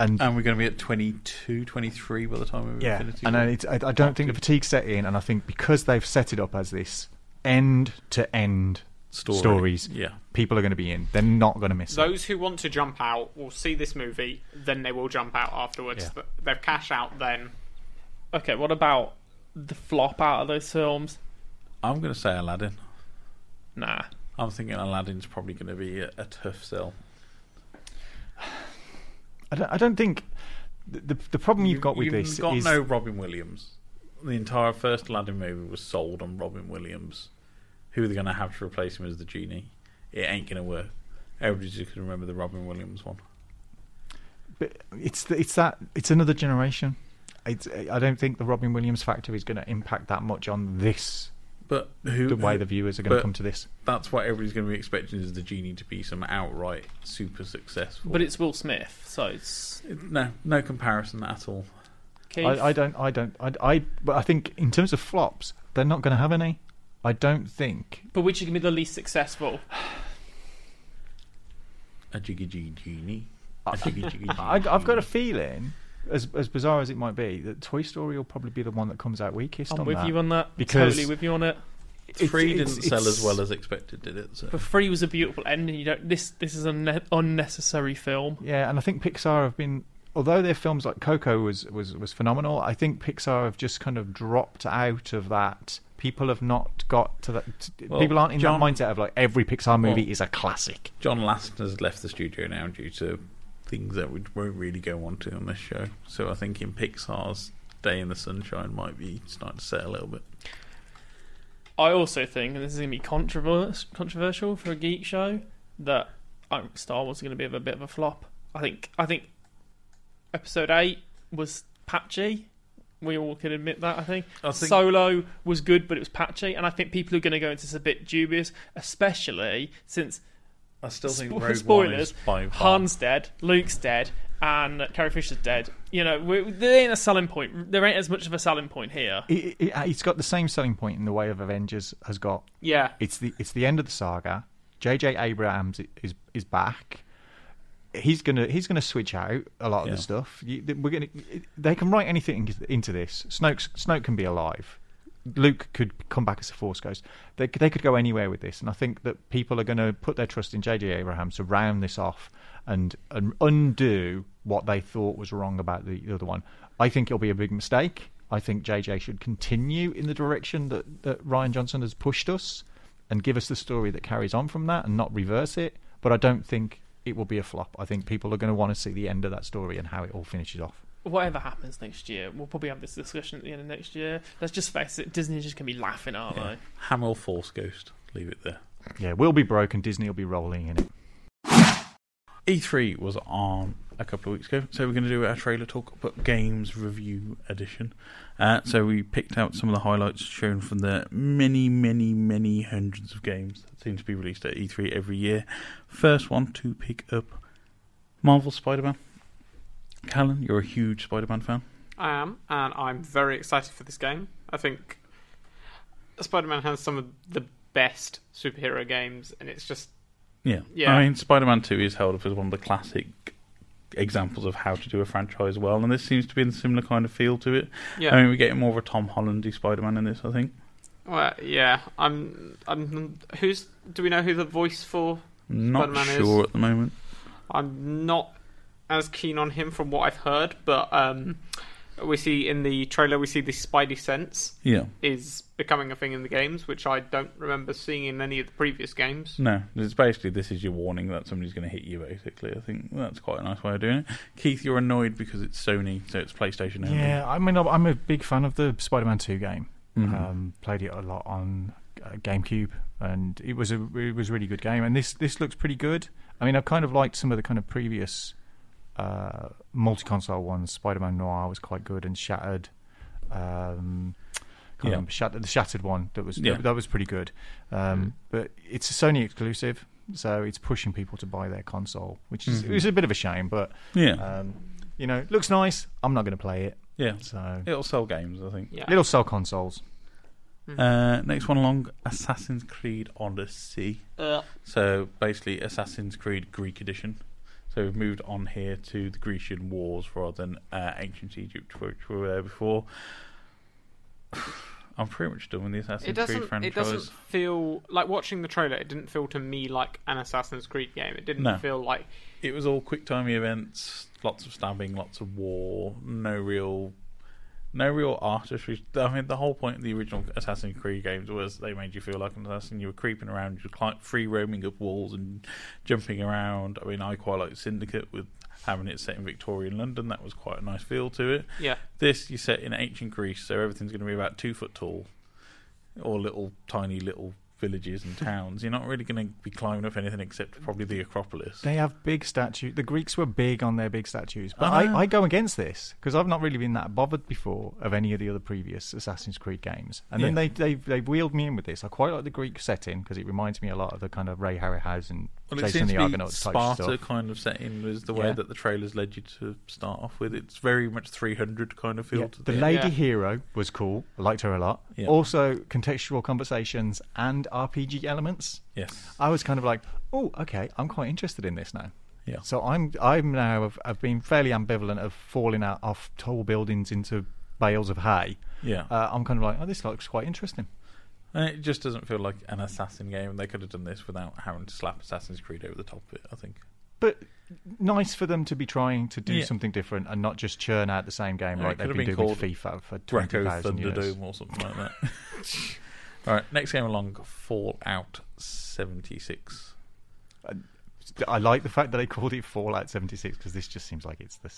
Speaker 8: And
Speaker 7: And we're going to be at 22, 23 by the time of
Speaker 8: yeah,
Speaker 7: Infinity
Speaker 8: and I, it's, I, I don't think the fatigue set in, and I think because they've set it up as this end to end
Speaker 7: Story.
Speaker 8: stories,
Speaker 7: Yeah.
Speaker 8: people are going to be in. They're not going to miss it.
Speaker 10: Those who want to jump out will see this movie, then they will jump out afterwards.
Speaker 8: Yeah.
Speaker 10: They've cash out then.
Speaker 9: Okay, what about the flop out of those films?
Speaker 7: I'm going to say Aladdin.
Speaker 9: Nah.
Speaker 7: I'm thinking Aladdin's probably going to be a, a tough sell.
Speaker 8: I don't, I don't think the, the problem you've got with
Speaker 7: You've
Speaker 8: this
Speaker 7: got
Speaker 8: is
Speaker 7: no Robin Williams. The entire first Aladdin movie was sold on Robin Williams. Who are they going to have to replace him as the genie? It ain't going to work. Everybody's just going to remember the Robin Williams one.
Speaker 8: but it's the, it's that it's another generation. It's, I don't think the Robin Williams factor is going to impact that much on this
Speaker 7: But who,
Speaker 8: the way the viewers are going to come to this.
Speaker 7: That's what everybody's going to be expecting is the genie to be some outright super successful.
Speaker 9: But it's Will Smith, so it's
Speaker 7: no, no comparison at all.
Speaker 9: Keith.
Speaker 8: I, I don't, I don't, I, I, but I think in terms of flops, they're not going to have any. I don't think.
Speaker 9: But which is going to be the least successful?
Speaker 7: A jiggy jiggy genie. A jiggy jiggy genie.
Speaker 8: I, I've got a feeling, as as bizarre as it might be, that Toy Story will probably be the one that comes out weakest.
Speaker 9: I'm
Speaker 8: on
Speaker 9: with
Speaker 8: that.
Speaker 9: you on that.
Speaker 8: because
Speaker 9: totally with you on it.
Speaker 8: it's-
Speaker 7: Three
Speaker 8: it's-
Speaker 7: didn't sell as well as expected, did it? So.
Speaker 9: But three was a beautiful ending. You don't. This this is an ne- unnecessary film.
Speaker 8: Yeah, and I think Pixar have been, although their films like Coco was was was phenomenal. I think Pixar have just kind of dropped out of that. People have not got to that. t-
Speaker 7: Well,
Speaker 8: people aren't in
Speaker 7: John-
Speaker 8: that mindset of like every Pixar movie
Speaker 7: Well-
Speaker 8: is a classic.
Speaker 7: John Lasseter's left the studio now due to things that we won't really go on to on this show. So I think in Pixar's Day in the Sunshine might be starting to set a little bit.
Speaker 9: I also think, and this is going to be controvers- controversial for a geek show, that I Star Wars is going to be a bit of a flop. I think I think Episode Eight was patchy. We all can admit that. I think.
Speaker 7: I think-
Speaker 9: Solo was good, but it was patchy, and I think people are going to go into this a bit dubious, especially since
Speaker 7: I still think
Speaker 9: Spo-
Speaker 7: Rogue
Speaker 9: spoilers.
Speaker 7: One is by far.
Speaker 9: Han's dead, Luke's dead, and Carrie Fisher's dead. You know, we, there ain't a selling point. There ain't as much of a selling point here.
Speaker 8: It, it, uh, it's got the same selling point in the way of Avengers has got.
Speaker 10: Yeah.
Speaker 8: It's the it's the end of the saga. J.J. Abrams is is back. He's gonna he's gonna switch out a lot of
Speaker 7: Yeah.
Speaker 8: the stuff. We're gonna they can write anything into- into this. Snoke Snoke can be alive. Luke could come back as a Force ghost. They they could go anywhere with this, and I think that people are going to put their trust in J.J. Abrams to round this off and, and undo what they thought was wrong about the, the other one. I think it'll be a big mistake. I think JJ should continue in the direction that, that Rian Johnson has pushed us and give us the story that carries on from that and not reverse it. But I don't think it will be a flop. I think people are going to want to see the end of that story and how it all finishes off.
Speaker 9: Whatever happens next year, we'll probably have this discussion at the end of next year. Let's just face it, Disney's just going to be laughing, aren't
Speaker 7: Yeah.
Speaker 9: they?
Speaker 7: Hamill Force Ghost. Leave it there.
Speaker 8: Yeah, we'll be broken. Disney will be rolling in it.
Speaker 7: E3 was on a couple of weeks ago, so we're going to do our trailer talk, but games review edition. Uh, so we picked out some of the highlights shown from the many, many, many hundreds of games that seem to be released at E3 every year. First one to pick up Marvel Spider-Man. Callan, you're a huge Spider-Man fan.
Speaker 10: I am, and I'm very excited for this game. I think Spider-Man has some of the best superhero games, and it's just
Speaker 7: Yeah.
Speaker 10: Yeah.
Speaker 7: I mean, Spider Man 2 is held up as one of the classic examples of how to do a franchise well, and this seems to be in a similar kind of feel to it.
Speaker 10: Yeah.
Speaker 7: I mean, we're getting more of a Tom Hollandy Spider Man in this, I think.
Speaker 10: well, yeah. I'm, I'm. Who's? Do we know who the voice for
Speaker 7: Not
Speaker 10: Spider-Man
Speaker 7: sure
Speaker 10: is?
Speaker 7: at the moment.
Speaker 10: I'm not as keen on him from what I've heard, but um, we see in the trailer we see the Spidey sense
Speaker 7: Yeah.
Speaker 10: is becoming a thing in the games, which I don't remember seeing in any of the previous games.
Speaker 7: No, it's basically this is your warning that somebody's going to hit you. Basically, I think that's quite a nice way of doing it. Keith, you're annoyed because it's Sony, so it's PlayStation only.
Speaker 8: Yeah, I mean, I'm a big fan of the Spider-Man Two game.
Speaker 7: Mhm.
Speaker 8: Um, played it a lot on uh, GameCube, and it was a it was a really good game. And this this looks pretty good. I mean, I've kind of liked some of the kind of previous uh, multi-console ones. Spider-Man Noir was quite good, and Shattered. Um, can't
Speaker 7: Yeah.
Speaker 8: remember Shattered, the Shattered one that was
Speaker 7: Yeah.
Speaker 8: that, was pretty good. Um, But it's a Sony exclusive, so it's pushing people to buy their console, which is
Speaker 7: Mhm.
Speaker 8: it's a bit of a shame. But
Speaker 7: Yeah.
Speaker 8: um, you know, looks nice. I'm not going to play it.
Speaker 7: Yeah.
Speaker 8: So
Speaker 7: It'll sell games, I think.
Speaker 10: Yeah.
Speaker 8: It'll sell consoles.
Speaker 7: Uh, next one along, Assassin's Creed Odyssey.
Speaker 10: Uh.
Speaker 7: So basically, Assassin's Creed Greek edition. So we've moved on here to the Grecian Wars rather than uh, ancient Egypt, which we were there before. I'm pretty much done with the Assassin's
Speaker 10: It
Speaker 7: Creed
Speaker 10: doesn't.
Speaker 7: franchise.
Speaker 10: It doesn't feel like watching the trailer. It didn't feel to me like an Assassin's Creed game. It didn't
Speaker 7: No.
Speaker 10: feel like
Speaker 7: It was all quick timey events, lots of stabbing, lots of war, no real, no real artistry. I mean, the whole point of the original Assassin's Creed games was they made you feel like an assassin. You were creeping around, you were free roaming up walls and jumping around. I mean, I quite like Syndicate with having it set in Victorian London. That was quite a nice feel to it.
Speaker 10: Yeah.
Speaker 7: This you set in ancient Greece, so everything's going to be about two foot tall, or little tiny little villages and towns. You're not really going to be climbing up anything except probably the Acropolis.
Speaker 8: They have big statues. The Greeks were big on their big statues, but
Speaker 7: I.
Speaker 8: I, I go against this because I've not really been that bothered before of any of the other previous Assassin's Creed games. And then
Speaker 7: Yeah.
Speaker 8: they they they wheeled me in with this. I quite like the Greek setting because it reminds me a lot of the kind of Ray Harryhausen,
Speaker 7: Well, it seems
Speaker 8: the
Speaker 7: to be
Speaker 8: Argonauts type
Speaker 7: Sparta
Speaker 8: stuff.
Speaker 7: kind of setting was the way
Speaker 8: Yeah.
Speaker 7: that the trailers led you to start off with. It's very much 300 kind of feel
Speaker 8: Yeah,
Speaker 7: to
Speaker 8: the
Speaker 7: the
Speaker 8: lady
Speaker 10: Yeah.
Speaker 8: hero was cool. I liked her a lot.
Speaker 7: Yeah.
Speaker 8: Also, contextual conversations and RPG elements.
Speaker 7: Yes.
Speaker 8: I was kind of like, oh, okay, I'm quite interested in this now.
Speaker 7: Yeah.
Speaker 8: So I'm I'm now I've, I've been fairly ambivalent of falling out off tall buildings into bales of hay.
Speaker 7: Yeah.
Speaker 8: Uh, I'm kind of like, oh, this looks quite interesting.
Speaker 7: And it just doesn't feel like an assassin game. They could have done this without having to slap Assassin's Creed over the top of it, I think.
Speaker 8: But nice for them to be trying to do
Speaker 7: Yeah.
Speaker 8: something different and not just churn out the same game
Speaker 7: Yeah,
Speaker 8: like they've been
Speaker 7: been
Speaker 8: doing with FIFA for
Speaker 7: Greco
Speaker 8: 20,000 years.
Speaker 7: Thunderdome or something like that. All right, next game along Fallout 76.
Speaker 8: I like the fact that they called it Fallout 76 because this just seems like it's the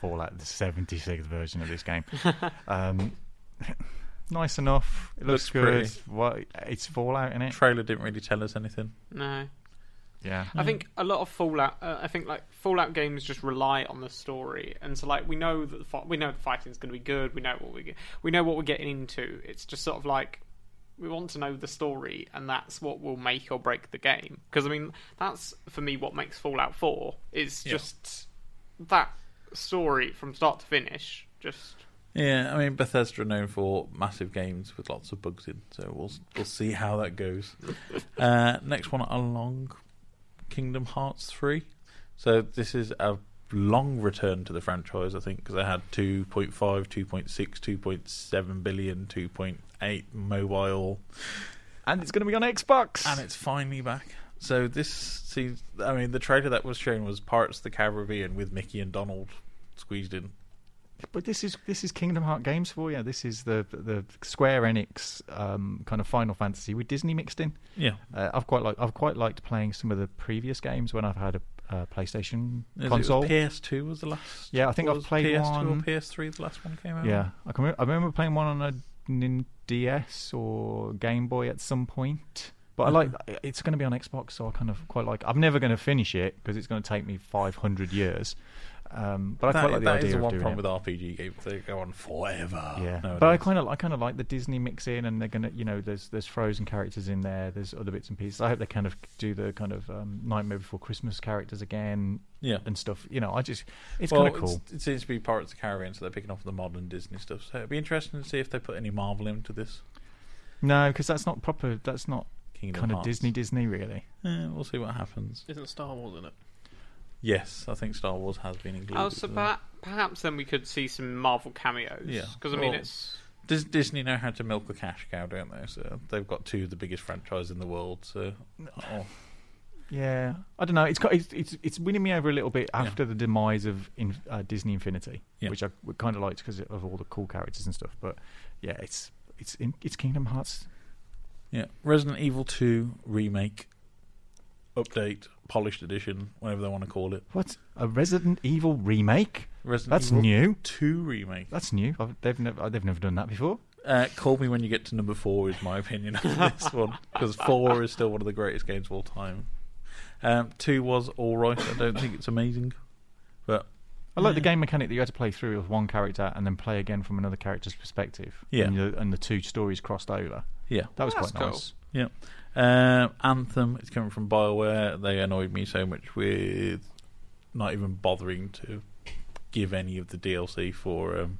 Speaker 8: Fallout the 76th version of this game. um, nice enough. It looks,
Speaker 7: Looks
Speaker 8: good. What it's Fallout in it.
Speaker 7: Trailer didn't really tell us anything.
Speaker 10: No.
Speaker 8: Yeah.
Speaker 10: I think a lot of Fallout. Uh, I think like Fallout games just rely on the story, and so like we know that the fi- we know the fighting is going to be good. We know what we get. We know what we're getting into. It's just sort of like we want to know the story, and that's what will make or break the game. Because I mean, that's for me what makes Fallout Four is
Speaker 7: Yeah.
Speaker 10: just that story from start to finish. Just
Speaker 7: Yeah, I mean Bethesda are known for massive games with lots of bugs in, so we'll we'll see how that goes. uh, next one along, Kingdom Hearts three. So this is a long return to the franchise, I think, because they had 2.5, 2.6, 2.7 billion, 2.8 mobile,
Speaker 8: and it's going to be on Xbox.
Speaker 7: and it's finally back. So this seems. I mean, the trailer that was shown was Pirates of the Caribbean with Mickey and Donald squeezed in.
Speaker 8: But this is this is Kingdom Heart games for you. This is the the Square Enix um, kind of Final Fantasy with Disney mixed in.
Speaker 7: Yeah.
Speaker 8: Uh, I've quite like I've quite liked playing some of the previous games when I've had a uh, PlayStation
Speaker 7: Is
Speaker 8: console.
Speaker 7: PS2 was the last.
Speaker 8: Yeah, I think I've played
Speaker 7: PS2
Speaker 8: one-
Speaker 7: or PS3 the last one came out.
Speaker 8: Yeah, I can. Remember, I remember playing one on a DS or Game Boy at some point. But I like it's going to be on Xbox, so I kind of quite like. I'm never going to finish it because it's going to take me 500 years. Um, but I
Speaker 7: that,
Speaker 8: quite like the idea
Speaker 7: is the
Speaker 8: of
Speaker 7: one problem
Speaker 8: it.
Speaker 7: with RPG games; they go on forever.
Speaker 8: Yeah,
Speaker 7: nowadays.
Speaker 8: but I kind of I kind of like the Disney mix in, and they're gonna you know there's there's Frozen characters in there, there's other bits and pieces. I hope they kind of do the kind of um, Nightmare Before Christmas characters again,
Speaker 7: Yeah.
Speaker 8: and stuff. You know, I just it's
Speaker 7: well,
Speaker 8: kind of cool.
Speaker 7: It seems to be Pirates of the Caribbean, so they're picking off the modern Disney stuff. So it'd be interesting to see if they put any Marvel into this.
Speaker 8: No, because that's not proper. That's not
Speaker 7: Kingdom
Speaker 8: kind of Disney Disney really.
Speaker 7: Yeah, we'll see what happens.
Speaker 9: Isn't Star Wars in it?
Speaker 7: Yes, I think Star Wars has been included.
Speaker 10: oh, so
Speaker 7: as well.
Speaker 10: perha- perhaps then we could see some Marvel cameos.
Speaker 7: Yeah.
Speaker 10: because I mean
Speaker 7: Well,
Speaker 10: it's
Speaker 7: Dis- Disney know how to milk a cash cow, don't they? So they've got two of the biggest franchises in the world. So, oh,
Speaker 8: Yeah, I don't know. It's got, it's it's it's winning me over a little bit
Speaker 7: Yeah.
Speaker 8: after the demise of in, uh, Disney Infinity,
Speaker 7: Yeah.
Speaker 8: which I kind of liked because of all the cool characters and stuff. But yeah, it's it's in, it's Kingdom Hearts.
Speaker 7: yeah. Resident Evil Two remake, update, polished edition, whatever they want to call it.
Speaker 8: What a Resident Evil remake?
Speaker 7: Resident
Speaker 8: That's
Speaker 7: Evil
Speaker 8: new.
Speaker 7: Two remake.
Speaker 8: That's new. I've, they've never they've never done that before.
Speaker 7: Uh, call me when you get to number four. Is my opinion of this one because four is still one of the greatest games of all time. Um, two was all right. I don't think it's amazing, but
Speaker 8: I like the game mechanic that you had to play through with one character and then play again from another character's perspective.
Speaker 7: Yeah.
Speaker 8: and the, and the two stories crossed over.
Speaker 7: yeah,
Speaker 8: That was
Speaker 10: That's
Speaker 8: quite
Speaker 10: cool.
Speaker 8: nice.
Speaker 7: yeah. Um, Anthem. It's coming from Bioware. They annoyed me so much with not even bothering to give any of the DLC for um,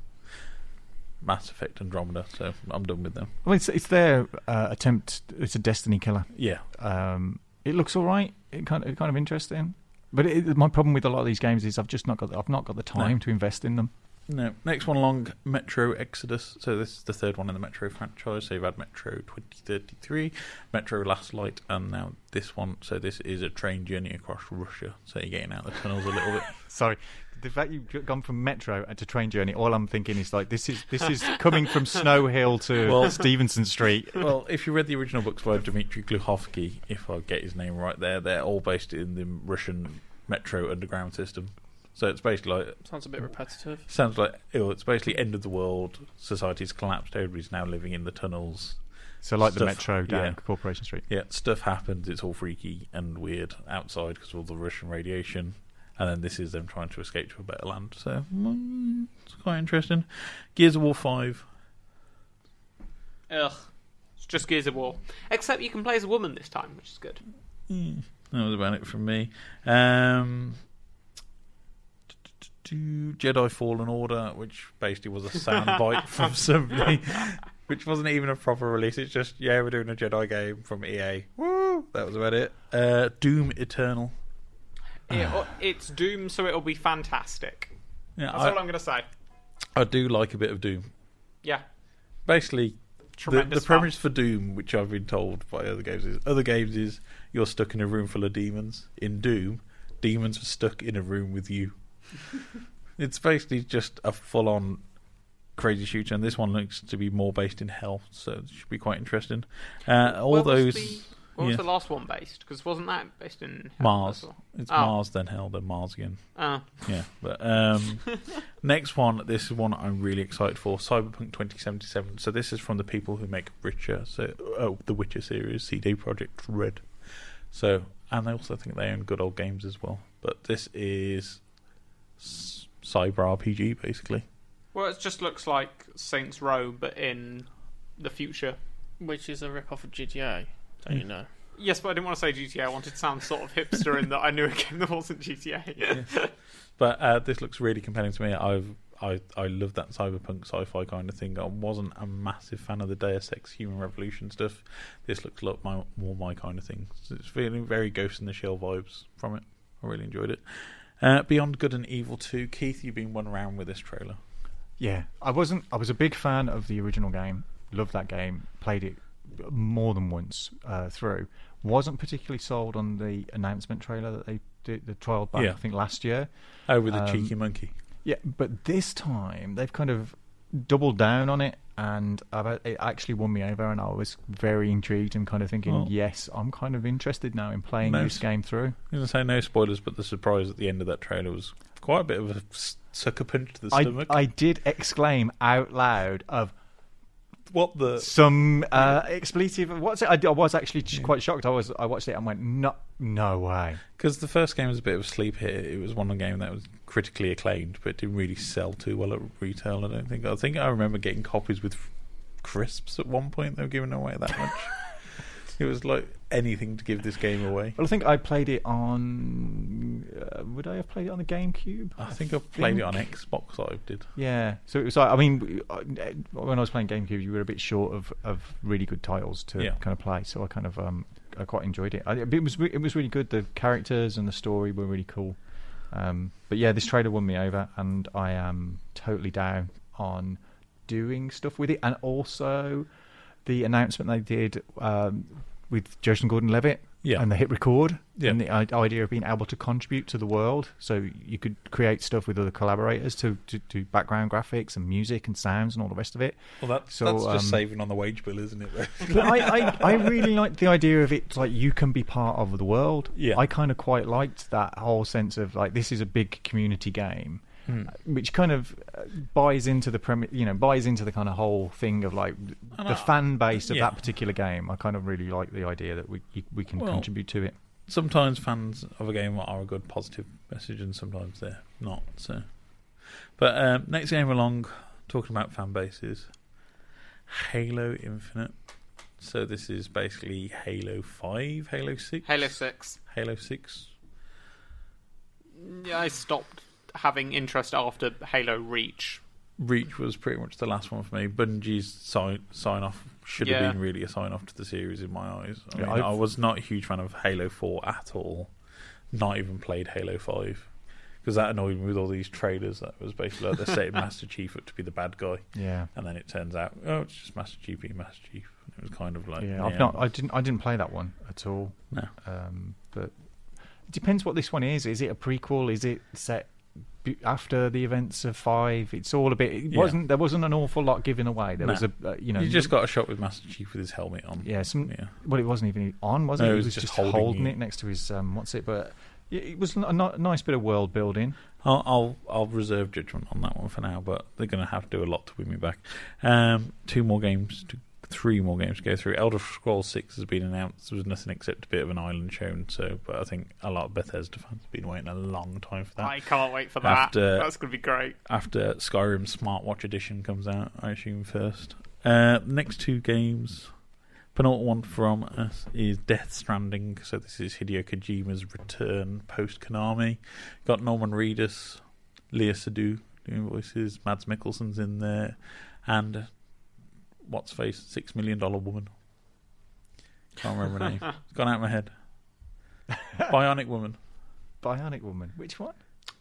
Speaker 7: Mass Effect Andromeda. So I'm done with them.
Speaker 8: Well, it's it's their uh, attempt. It's a Destiny killer.
Speaker 7: Yeah,
Speaker 8: Um, it looks all right. It kind of kind of interesting. But it, my problem with a lot of these games is I've just not got I've not got the time
Speaker 7: No.
Speaker 8: to invest in them.
Speaker 7: No, next one along, Metro Exodus. So this is the third one in the Metro franchise. So you've had Metro 2033, Metro Last Light, and now this one. So this is a train journey across Russia. So you're getting out the tunnels a little bit.
Speaker 8: Sorry, the fact you've gone from Metro to Train Journey, all I'm thinking is like this is this is coming from Snow Hill to
Speaker 7: Well-
Speaker 8: Stephenson Street.
Speaker 7: Well, if you read the original books by Dmitry Glukhovsky, if I get his name right there, they're all based in the Russian Metro underground system. So it's basically like
Speaker 9: Sounds a bit repetitive.
Speaker 7: Sounds like it's basically end of the world. Society's collapsed. Everybody's now living in the tunnels.
Speaker 8: So like the Metro down
Speaker 7: yeah.
Speaker 8: Corporation Street.
Speaker 7: Yeah, stuff happens. It's all freaky and weird outside because of all the Russian radiation, and then this is them trying to escape to a better land. So mm, it's quite interesting. Gears of War Five.
Speaker 10: Ugh. It's just Gears of War. Except you can play as a woman this time, which is good.
Speaker 7: Mm, that was about it from me. Um, Jedi Fallen Order, which basically was a soundbite from somebody, which wasn't even a proper release. It's just yeah, we're doing a Jedi game from EA. Woo! That was about it. Uh, Doom Eternal.
Speaker 10: It, it's Doom, so it'll be fantastic.
Speaker 7: Yeah,
Speaker 10: That's
Speaker 7: I,
Speaker 10: all I'm going to say.
Speaker 7: I do like a bit of Doom.
Speaker 10: Yeah.
Speaker 7: Basically, the, the premise for Doom, which I've been told by other games, is other games is you're stuck in a room full of demons. In Doom, demons are stuck in a room with you. it's basically just a full-on crazy shooter, and this one looks to be more based in hell, so it should be quite interesting. Uh, all
Speaker 10: Where was
Speaker 7: those.
Speaker 10: the- where was
Speaker 7: yeah.
Speaker 10: the last one based? Because wasn't that based in Hell
Speaker 7: Mars.
Speaker 10: well?
Speaker 7: It's
Speaker 10: Oh.
Speaker 7: Mars, then Hell, then Mars again.
Speaker 10: Oh.
Speaker 7: Yeah. But um, next one, this is one I'm really excited for Cyberpunk 2077. So, this is from the people who make Witcher, so oh, the Witcher series, CD Projekt Red. So, and I also think they own good old games as well. But this is cyber RPG, basically.
Speaker 10: Well, it just looks like Saints Row, but in the future.
Speaker 9: Which is a rip off of GTA, don't you know?
Speaker 10: Yes, but I didn't want to say GTA. I wanted to sound sort of hipster in that I knew a game that wasn't GTA.
Speaker 7: But uh, this looks really compelling to me. I've I I love that cyberpunk sci-fi kind of thing. I wasn't a massive fan of the Deus Ex Human Revolution stuff. This looks a lot my, more my kind of thing. So it's feeling very Ghost in the Shell vibes from it. I really enjoyed it. Uh, Beyond Good and Evil 2. Keith, you've been one around with this trailer.
Speaker 8: Yeah, I wasn't. I was a big fan of the original game. Loved that game. Played it more than once uh, through. Wasn't particularly sold on the announcement trailer that they did the trial back.
Speaker 7: Yeah.
Speaker 8: I think last year.
Speaker 7: Oh, with the
Speaker 8: Um,
Speaker 7: cheeky monkey.
Speaker 8: Yeah, but this time they've kind of doubled down on it, and I've, it actually won me over, and I was very intrigued and kind of thinking,
Speaker 7: Oh.
Speaker 8: yes, I'm kind of interested now in playing
Speaker 7: No
Speaker 8: this game through.
Speaker 7: I'm going to say no spoilers, but the surprise at the end of that trailer was quite a bit of a sucker punch to the
Speaker 8: I,
Speaker 7: stomach.
Speaker 8: I did exclaim out loud of
Speaker 7: what the
Speaker 8: some uh, expletive. What's it? I, I was actually ch- quite shocked. I was. I watched it and went, no, no way.
Speaker 7: Because the first game was a bit of a sleep hit. It was one game that was critically acclaimed, but didn't really sell too well at retail. I don't think. I think I remember getting copies with crisps at one point. They were giving away that much. it was like anything to give this game away.
Speaker 8: Well, I think I played it on. Uh, would I have played it on the GameCube?
Speaker 7: I think I played it on. Xbox. I did.
Speaker 8: Yeah, so it was like I mean, uh, when I was playing GameCube, you were a bit short of, of really good titles to
Speaker 7: Yeah.
Speaker 8: kind of play. So I kind of um, I quite enjoyed it. I, it was it was really good. The characters and the story were really cool. Um, but yeah, this trailer won me over, and I am totally down on doing stuff with it, and also the announcement they did um, with Joseph Gordon-Levitt
Speaker 7: Yeah.
Speaker 8: and the HitRecord
Speaker 7: Yeah.
Speaker 8: and the idea of being able to contribute to the world. So you could create stuff with other collaborators to, to do background graphics and music and sounds and all the rest of it.
Speaker 7: Well, that,
Speaker 8: So,
Speaker 7: that's just
Speaker 8: um,
Speaker 7: saving on the wage bill, isn't it?
Speaker 8: But I, I, I really like the idea of it like you can be part of the world.
Speaker 7: Yeah.
Speaker 8: I kind of quite liked that whole sense of like this is a big community game,
Speaker 7: Hmm.
Speaker 8: which kind of uh, buys into the premi- you know buys into the kind of whole thing of like
Speaker 7: And
Speaker 8: the
Speaker 7: I-
Speaker 8: fan base of
Speaker 7: yeah.
Speaker 8: that particular game. I kind of really like the idea that we we can
Speaker 7: Well,
Speaker 8: contribute to it.
Speaker 7: sometimes fans of a game are a good positive message, and sometimes they're not. So, but um, next game along, talking about fan bases, Halo Infinite. So this is basically Halo Five, Halo Six,
Speaker 10: Halo 6.
Speaker 7: Halo Six.
Speaker 10: Yeah, I stopped having interest after Halo Reach.
Speaker 7: Reach was pretty much the last one for me. Bungie's sign sign off should
Speaker 10: Yeah.
Speaker 7: have been really a sign off to the series in my eyes. I,
Speaker 8: Yeah,
Speaker 7: mean,
Speaker 8: I've-
Speaker 7: was not a huge fan of Halo Four at all. Not even played Halo Five because that annoyed me with all these trailers. That was basically like they're setting Master Chief up to be the bad guy,
Speaker 8: Yeah.
Speaker 7: and then it turns out oh it's just Master Chief being Master Chief. It was kind of like
Speaker 8: Yeah, I've not. I didn't. I didn't play that one at all.
Speaker 7: No.
Speaker 8: Um, but it depends what this one is. Is it a prequel? Is it set be- after the events of five? It's all a bit. It
Speaker 7: Yeah.
Speaker 8: wasn't. There wasn't an awful lot given away. There
Speaker 7: No.
Speaker 8: was a. Uh, you know.
Speaker 7: you just got a shot with Master Chief with his helmet on.
Speaker 8: Yeah. Some.
Speaker 7: Yeah.
Speaker 8: Well, it wasn't even on, was it?
Speaker 7: No, it
Speaker 8: he
Speaker 7: was
Speaker 8: was
Speaker 7: just
Speaker 8: just,
Speaker 7: holding
Speaker 8: holding, it next to his. Um, what's it? But it, it was a nice bit of world building.
Speaker 7: I'll, I'll I'll reserve judgment on that one for now, but they're going to have to do a lot to win me back. Um, two more games to three more games to go through. Elder Scrolls Six has been announced. There was nothing except a bit of an island shown. So, but I think a lot of Bethesda fans have been waiting a long time for that.
Speaker 10: I can't wait for that.
Speaker 7: After-
Speaker 10: That's going to be great.
Speaker 7: after Skyrim Smartwatch Edition comes out, I assume first. Uh, next two games, penultimate one from us is Death Stranding. So this is Hideo Kojima's return post Konami. Got Norman Reedus, Léa Seydoux doing voices, Mads Mikkelsen's in there, and what's face Six Million Dollar Woman. Can't remember her name. It's gone out of my head. Bionic Woman.
Speaker 8: Bionic Woman. Which one?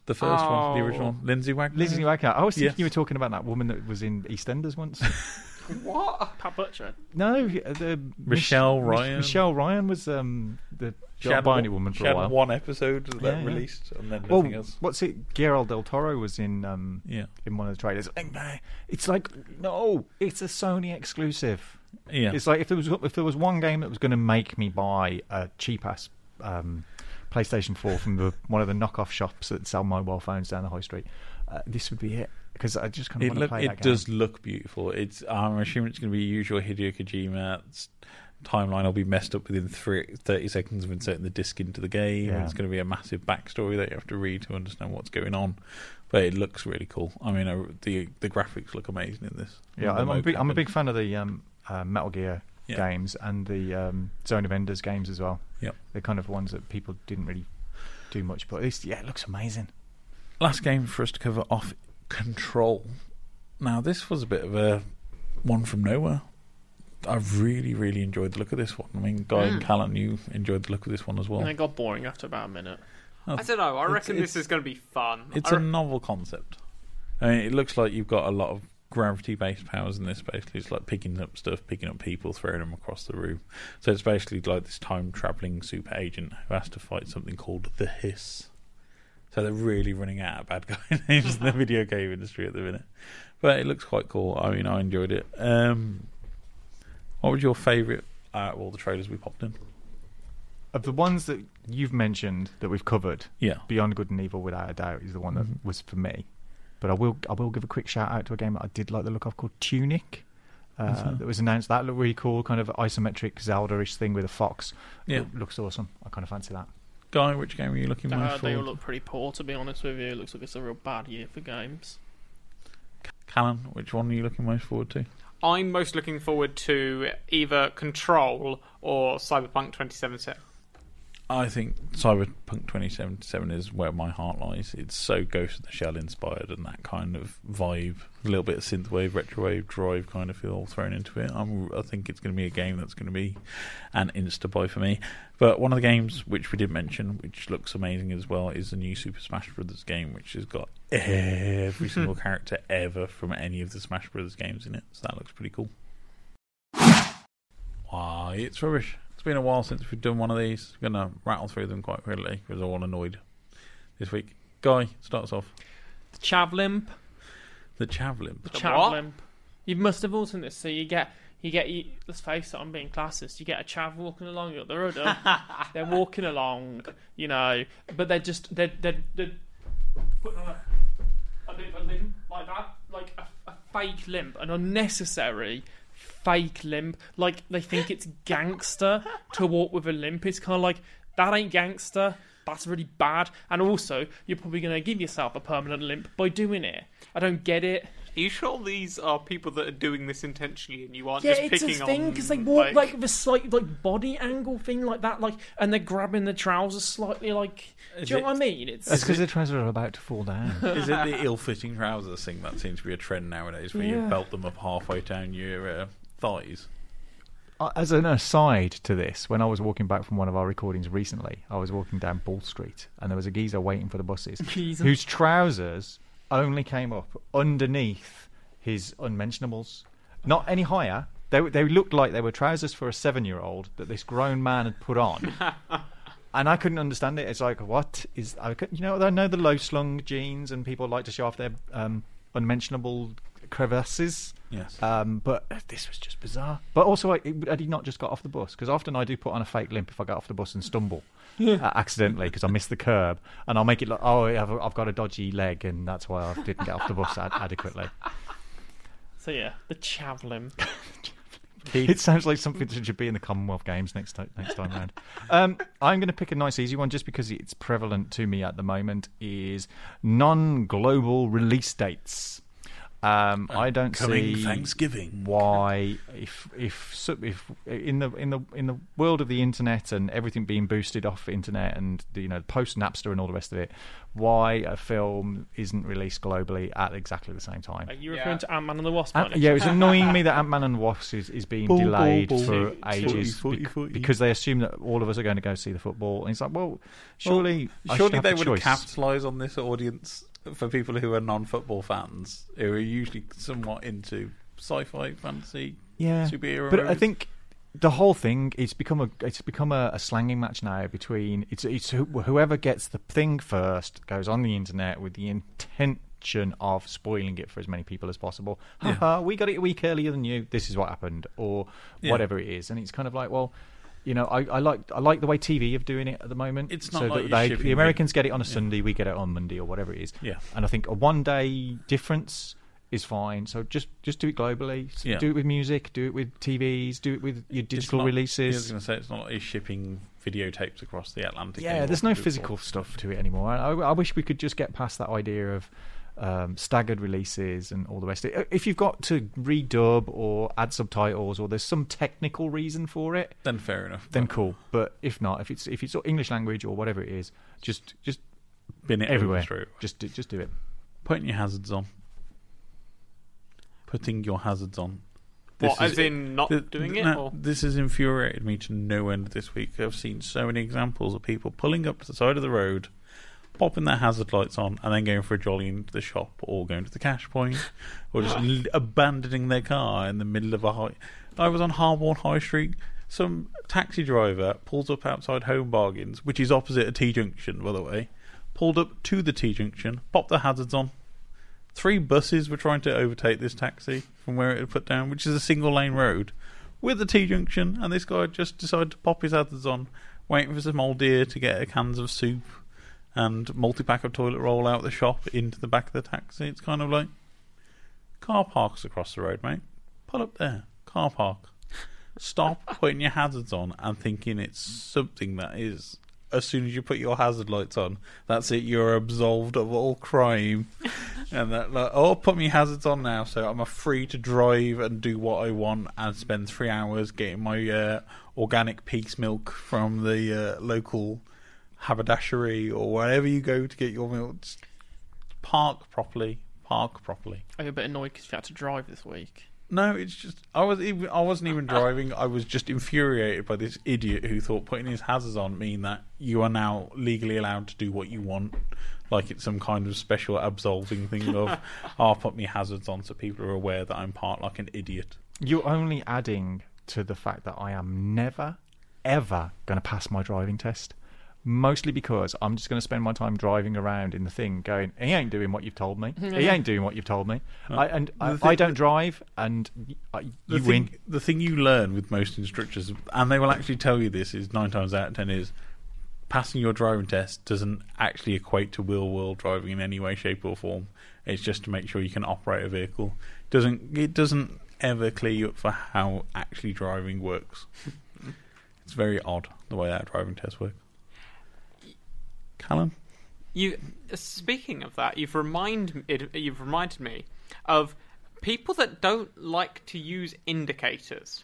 Speaker 7: The first one, the
Speaker 10: Oh.
Speaker 7: original one. Lindsay Wagner.
Speaker 8: Lizzie Wagner. I was thinking
Speaker 7: Yes.
Speaker 8: you were talking about that woman that was in EastEnders once.
Speaker 10: What?
Speaker 9: Pat Butcher.
Speaker 8: no, the
Speaker 7: Michelle
Speaker 8: Mich-
Speaker 7: Ryan.
Speaker 8: Michelle Ryan was um, the
Speaker 7: She had
Speaker 8: Bionic
Speaker 7: one-
Speaker 8: Woman
Speaker 7: she
Speaker 8: for a
Speaker 7: had
Speaker 8: while.
Speaker 7: one episode that
Speaker 8: Yeah, yeah.
Speaker 7: released, and then
Speaker 8: Well,
Speaker 7: nothing else.
Speaker 8: what's it? Guillermo del Toro was in um,
Speaker 7: Yeah.
Speaker 8: in one of the trailers. And, uh, It's like no, it's a Sony exclusive.
Speaker 7: Yeah.
Speaker 8: It's like if there was if there was one game that was going to make me buy a cheap ass um, PlayStation 4 from the one of the knockoff shops that sell mobile phones down the high street, uh, this would be it because I just kind of
Speaker 7: It,
Speaker 8: want to play
Speaker 7: it
Speaker 8: that game.
Speaker 7: does look beautiful. It's I'm assuming it's going to be usual Hideo Kojima. It's, timeline will be messed up within three, 30 seconds of inserting the disc into the game.
Speaker 8: Yeah.
Speaker 7: It's going to be a massive backstory that you have to read to understand what's going on. But it looks really cool. I mean, uh, the the graphics look amazing in this.
Speaker 8: Yeah, I'm, I'm, a big, I'm a big fan of the um, uh, Metal Gear
Speaker 7: Yeah.
Speaker 8: games and the um, Zone of Enders games as well.
Speaker 7: Yep.
Speaker 8: They're kind of ones that people didn't really do much, but yeah, it looks amazing.
Speaker 7: last game for us to cover off control. Now, this was a bit of a one from nowhere. I really, really enjoyed the look of this one. I mean, Guy and
Speaker 9: Mm.
Speaker 7: Callan, you enjoyed the look of this one as well.
Speaker 9: And it got boring after about a minute.
Speaker 7: Oh,
Speaker 10: I don't know. I
Speaker 7: it's-
Speaker 10: reckon
Speaker 7: it's-
Speaker 10: this is going to be fun.
Speaker 7: It's
Speaker 10: I
Speaker 7: a
Speaker 10: re-
Speaker 7: novel concept. I mean, it looks like you've got a lot of gravity-based powers in this. Basically, it's like picking up stuff, picking up people, throwing them across the room. So it's basically like this time-traveling super agent who has to fight something called the Hiss. So they're really running out of bad guy names in the video game industry at the minute. But it looks quite cool. I mean, I enjoyed it. Um, what was your favourite out of all the trailers we popped in?
Speaker 8: Of the ones that you've mentioned that we've covered,
Speaker 7: Yeah.
Speaker 8: Beyond Good and Evil, without a doubt, is the one that
Speaker 7: Mhm.
Speaker 8: was for me. But I will, I will give a quick shout out to a game that I did like the look of called Tunic. Uh,
Speaker 7: that?
Speaker 8: that was announced. That looked really cool, kind of isometric Zelda-ish thing with a fox.
Speaker 7: Yeah.
Speaker 8: It looks awesome. I kind of fancy that.
Speaker 7: Guy, which game are you looking
Speaker 9: Uh,
Speaker 7: most
Speaker 9: they all look pretty poor, to be honest with you. It looks like it's a real bad year for games.
Speaker 7: Callan, which one are you looking most forward to?
Speaker 10: I'm most looking forward to either Control or Cyberpunk 2077.
Speaker 7: I think Cyberpunk 2077 is where my heart lies. It's so Ghost in the Shell inspired and that kind of vibe, a little bit of synthwave, retrowave, drive kind of feel thrown into it. I'm, I think it's going to be a game that's going to be an insta buy for me. But one of the games which we did mention, which looks amazing as well, is the new Super Smash Brothers game, which has got every single character ever from any of the Smash Brothers games in it. So that looks pretty cool. Why, it's rubbish. It's been a while since we've done one of these. I'm going to rattle through them quite quickly because I'm all annoyed this week. Guy starts off.
Speaker 9: The Chavlimp.
Speaker 7: The Chavlimp.
Speaker 9: The
Speaker 10: The
Speaker 9: Chavlimp. You must have all seen this. So you get, you get, you, let's face it, I'm being classist. You get a chav walking along, you got the rudder. they're walking along, you know, but they're just, they're, they're, they're putting on a, a bit of a limp like that, like a, a fake limp, an unnecessary fake limp. Like they think it's gangster to walk with a limp. It's kind of like that ain't gangster. That's really bad. And also, you're probably going to give yourself a permanent limp by doing it. I don't get it.
Speaker 10: Are you sure these are people that are doing this intentionally and you aren't
Speaker 9: Yeah,
Speaker 10: just
Speaker 9: it's
Speaker 10: picking
Speaker 9: a thing because they walk like, with a slight like body angle thing like that, like, and they're grabbing the trousers slightly, like.
Speaker 7: Is
Speaker 9: do you know what I mean? It's
Speaker 8: That's because the trousers are about to fall down.
Speaker 7: Is it the ill-fitting trousers thing that seems to be a trend nowadays, where you belt them up halfway down your uh, thighs?
Speaker 8: Uh, As an aside to this, when I was walking back from one of our recordings recently, I was walking down Ball Street and there was a geezer waiting for the buses
Speaker 9: Geezer.
Speaker 8: whose trousers only came up underneath his unmentionables, not any higher. They they looked like they were trousers for a seven year old that this grown man had put on. And I couldn't understand it. It's like, what is? I could, you know, I know the low slung jeans, and people like to show off their um, unmentionable crevasses.
Speaker 7: Yes.
Speaker 8: Um, but this was just bizarre. But also, I, had he not just got off the bus? Because often I do put on a fake limp if I get off the bus and stumble uh, accidentally because I miss the curb, and I'll make it look, oh, I've, I've got a dodgy leg, and that's why I didn't get off the bus ad- adequately.
Speaker 9: so yeah, the Chavlimp.
Speaker 8: It sounds like something that should be in the Commonwealth Games next time, next time round. Um, I'm going to pick a nice, easy one just because it's prevalent to me at the moment. Is non-global release dates. Um, I don't see
Speaker 7: Thanksgiving.
Speaker 8: why, if if if in the in the in the world of the internet and everything being boosted off internet and the, you know post Napster and all the rest of it, why a film isn't released globally at exactly the same time.
Speaker 9: Are you referring to Ant Man and the Wasp?
Speaker 8: Ant- yeah, it's annoying me that Ant Man and the Wasp is, is being
Speaker 7: Ball, ball,
Speaker 8: delayed
Speaker 7: ball.
Speaker 8: for
Speaker 7: Footy,
Speaker 8: ages
Speaker 7: footy,
Speaker 8: bec-
Speaker 7: footy.
Speaker 8: because they assume that all of us are going to go see the football. And it's like, well, surely, I should
Speaker 7: surely they would have
Speaker 8: choice.
Speaker 7: capitalised on this audience for people who are non-football fans, who are usually somewhat into sci-fi, fantasy,
Speaker 8: yeah,
Speaker 7: superhero.
Speaker 8: But I think the whole thing it's become a it's become a, a slanging match now between it's it's whoever gets the thing first goes on the internet with the intention of spoiling it for as many people as possible.
Speaker 7: Yeah.
Speaker 8: Haha, we got it a week earlier than you. This is what happened, or
Speaker 7: Yeah.
Speaker 8: whatever it is, and it's kind of like well. You know, I, I like I like the way TV are doing it at the moment.
Speaker 7: It's not
Speaker 8: so
Speaker 7: like
Speaker 8: they, the Americans get it on a
Speaker 7: yeah.
Speaker 8: Sunday, we get it on Monday or whatever it is.
Speaker 7: Yeah.
Speaker 8: and I think a one day difference is fine. So just just do it globally. S-
Speaker 7: Yeah.
Speaker 8: Do it with music. Do it with TVs. Do it with your digital
Speaker 7: not- I was going to say it's not like you're shipping videotapes across the Atlantic.
Speaker 8: Yeah, there's no physical stuff to it anymore. I, I wish we could just get past that idea of um, staggered releases and all the rest. of it. If you've got to redub or add subtitles or there's some technical reason for it,
Speaker 7: Then fair enough.
Speaker 8: then
Speaker 7: but
Speaker 8: cool. But if not, if it's if it's English language or whatever it is, just just
Speaker 7: bin it
Speaker 8: everywhere.
Speaker 7: Through.
Speaker 8: Just do, just do it.
Speaker 7: Putting your hazards on. Putting your hazards on.
Speaker 10: What,
Speaker 7: This
Speaker 10: as in not
Speaker 7: th-
Speaker 10: doing it,
Speaker 7: no,
Speaker 10: or-
Speaker 7: This has infuriated me to no end this week. I've seen so many examples of people pulling up to the side of the road, popping their hazard lights on, and then going for a jolly into the shop or going to the cash point, or just l- abandoning their car in the middle of a high. I was on Harborne High Street. Some taxi driver pulls up outside Home Bargains, which is opposite a T junction, by the way. Pulled up to the T junction, popped the hazards on, Three buses were trying to overtake this taxi from where it had put down, which is a single lane road, with the T junction, and this guy just decided to pop his hazards on, waiting for some old dear to get a cans of soup and multi pack of toilet roll out the shop into the back of the taxi. It's kind of like car parks across the road, mate. Pull up there, car park. Stop putting your hazards on and thinking it's something that is. As soon as you put your hazard lights on, that's it. You're absolved of all crime, and that like, oh, put me hazards on now, so I'm free to drive and do what I want and spend three hours getting my uh, organic peace milk from the uh, local haberdashery or wherever you go to get your milk. Just park properly. Park properly.
Speaker 9: Are you a bit annoyed because you had to drive this week?
Speaker 7: No, it's just I was even I wasn't even driving. I was just infuriated by this idiot who thought putting his hazards on mean that you are now legally allowed to do what you want, like it's some kind of special absolving thing of I'll ah, put me hazards on so people are aware that I'm part like an idiot.
Speaker 8: You're only adding to the fact that I am never, ever going to pass my driving test. Mostly because I'm just going to spend my time driving around in the thing, going, "He ain't doing what you've told me. He ain't doing what you've told me." Uh, I, and I,
Speaker 7: thing-
Speaker 8: I don't drive, and y- I,
Speaker 7: The
Speaker 8: you
Speaker 7: thing,
Speaker 8: win.
Speaker 7: The thing you learn with most instructors, and they will actually tell you this, is nine times out of ten is passing your driving test doesn't actually equate to real world driving in any way, shape, or form. It's just to make sure you can operate a vehicle. doesn't It doesn't ever clear you up for how actually driving works. it's very odd the way that driving test works. Callum,
Speaker 10: You speaking of that, you've remind you've reminded me of people that don't like to use indicators.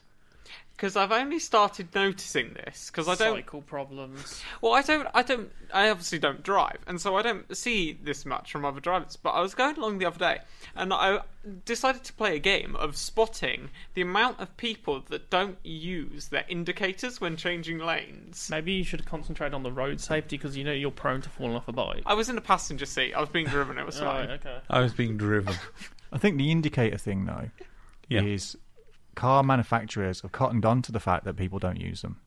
Speaker 10: Because I've only started noticing this because I don't.
Speaker 9: Cycle problems.
Speaker 10: Well, I don't. I don't. I obviously don't drive, and so I don't see this much from other drivers. But I was going along the other day, and I decided to play a game of spotting the amount of people that don't use their indicators when changing lanes.
Speaker 9: Maybe you should concentrate on the road safety because you know you're prone to falling off a bike.
Speaker 10: I was in the passenger seat. I was being driven. It was fine.
Speaker 9: Right, okay.
Speaker 7: I was being driven.
Speaker 8: I think the indicator thing, though,
Speaker 7: Yeah.
Speaker 8: is car manufacturers have cottoned on to the fact that people don't use them.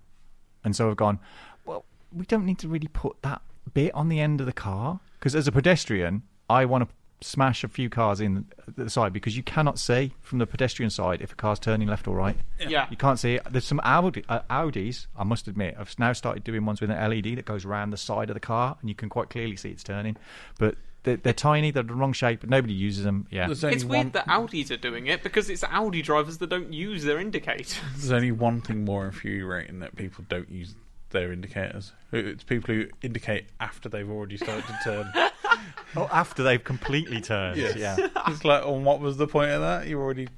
Speaker 8: And so have gone, well, we don't need to really put that bit on the end of the car. Because as a pedestrian, I want to smash a few cars in the side because you cannot see from the pedestrian side if a car's turning left or right.
Speaker 10: Yeah.
Speaker 8: You can't see it. There's some Audi, uh, Audis, I must admit, I've now started doing ones with an LED that goes around the side of the car and you can quite clearly see it's turning. But they're, they're tiny, they're the wrong shape, but nobody uses them. Yeah,
Speaker 7: There's only
Speaker 10: It's
Speaker 7: one.
Speaker 10: weird that Audis are doing it because it's Audi drivers that don't use their indicators.
Speaker 7: There's only one thing more infuriating that people don't use their indicators. It's people who indicate after they've already started to turn.
Speaker 8: oh, after they've completely turned.
Speaker 7: Yes.
Speaker 8: Yeah,
Speaker 7: it's like, oh, what was the point of that? You already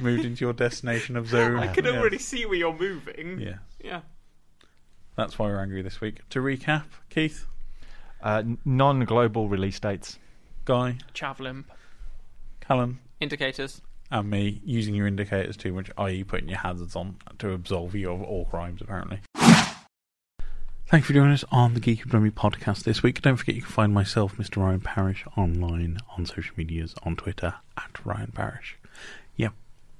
Speaker 7: moved into your destination of zone.
Speaker 10: I can
Speaker 7: Yeah.
Speaker 10: already see where you're moving.
Speaker 7: Yeah.
Speaker 10: Yeah.
Speaker 7: That's why we're angry this week. To recap, Keith,
Speaker 8: uh, non-global release dates.
Speaker 7: Guy,
Speaker 9: Chav
Speaker 7: Callan,
Speaker 10: Indicators.
Speaker 7: and me using your indicators too much, i.e., putting your hazards on to absolve you of all crimes, apparently. Thank you for joining us on the Geeky Brummy podcast this week. Don't forget you can find myself, Mr. Ryan Parrish, online on social medias on Twitter at Ryan Parrish.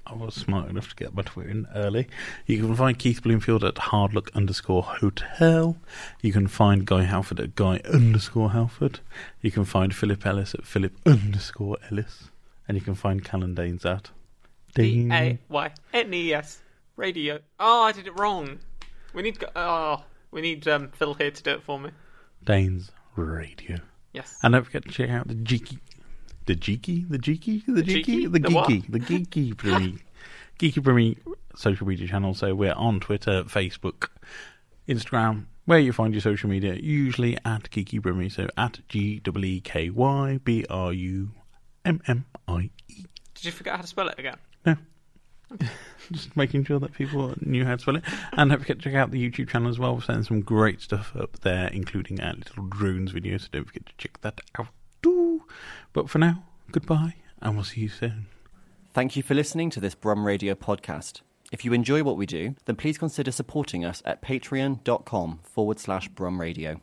Speaker 7: I was smart enough to get my Twitter in early. You can find Keith Bloomfield at hardlook underscore hotel. You can find Guy Halford at Guy underscore Halford. You can find Philip Ellis at Philip underscore Ellis. And you can find Callan Daynes at
Speaker 10: D. A Y N E S. Radio. Oh, I did it wrong. We need. Oh, we need um, Phil here to do it for me.
Speaker 7: Daynes Radio.
Speaker 10: Yes.
Speaker 7: And don't forget to check out the Geeky. The Geeky? The Geeky? The,
Speaker 10: The
Speaker 7: Geeky?
Speaker 10: Geeky?
Speaker 7: The
Speaker 10: The what?
Speaker 7: Geeky. The Geeky Brummy. Geeky Brummy social media channel. So we're on Twitter, Facebook, Instagram, where you find your social media, usually at Geeky Brummy. So at G E E K Y B R U M M I E.
Speaker 10: Did you forget how to spell it again?
Speaker 7: No. Just making sure that people knew how to spell it. And don't forget to check out the YouTube channel as well. We're sending some great stuff up there, including our little drones video, so don't forget to check that out. But for now, goodbye, and we'll see you soon.
Speaker 1: Thank you for listening to this Brum Radio podcast. If you enjoy what we do, then please consider supporting us at patreon.com forward slash Brum Radio.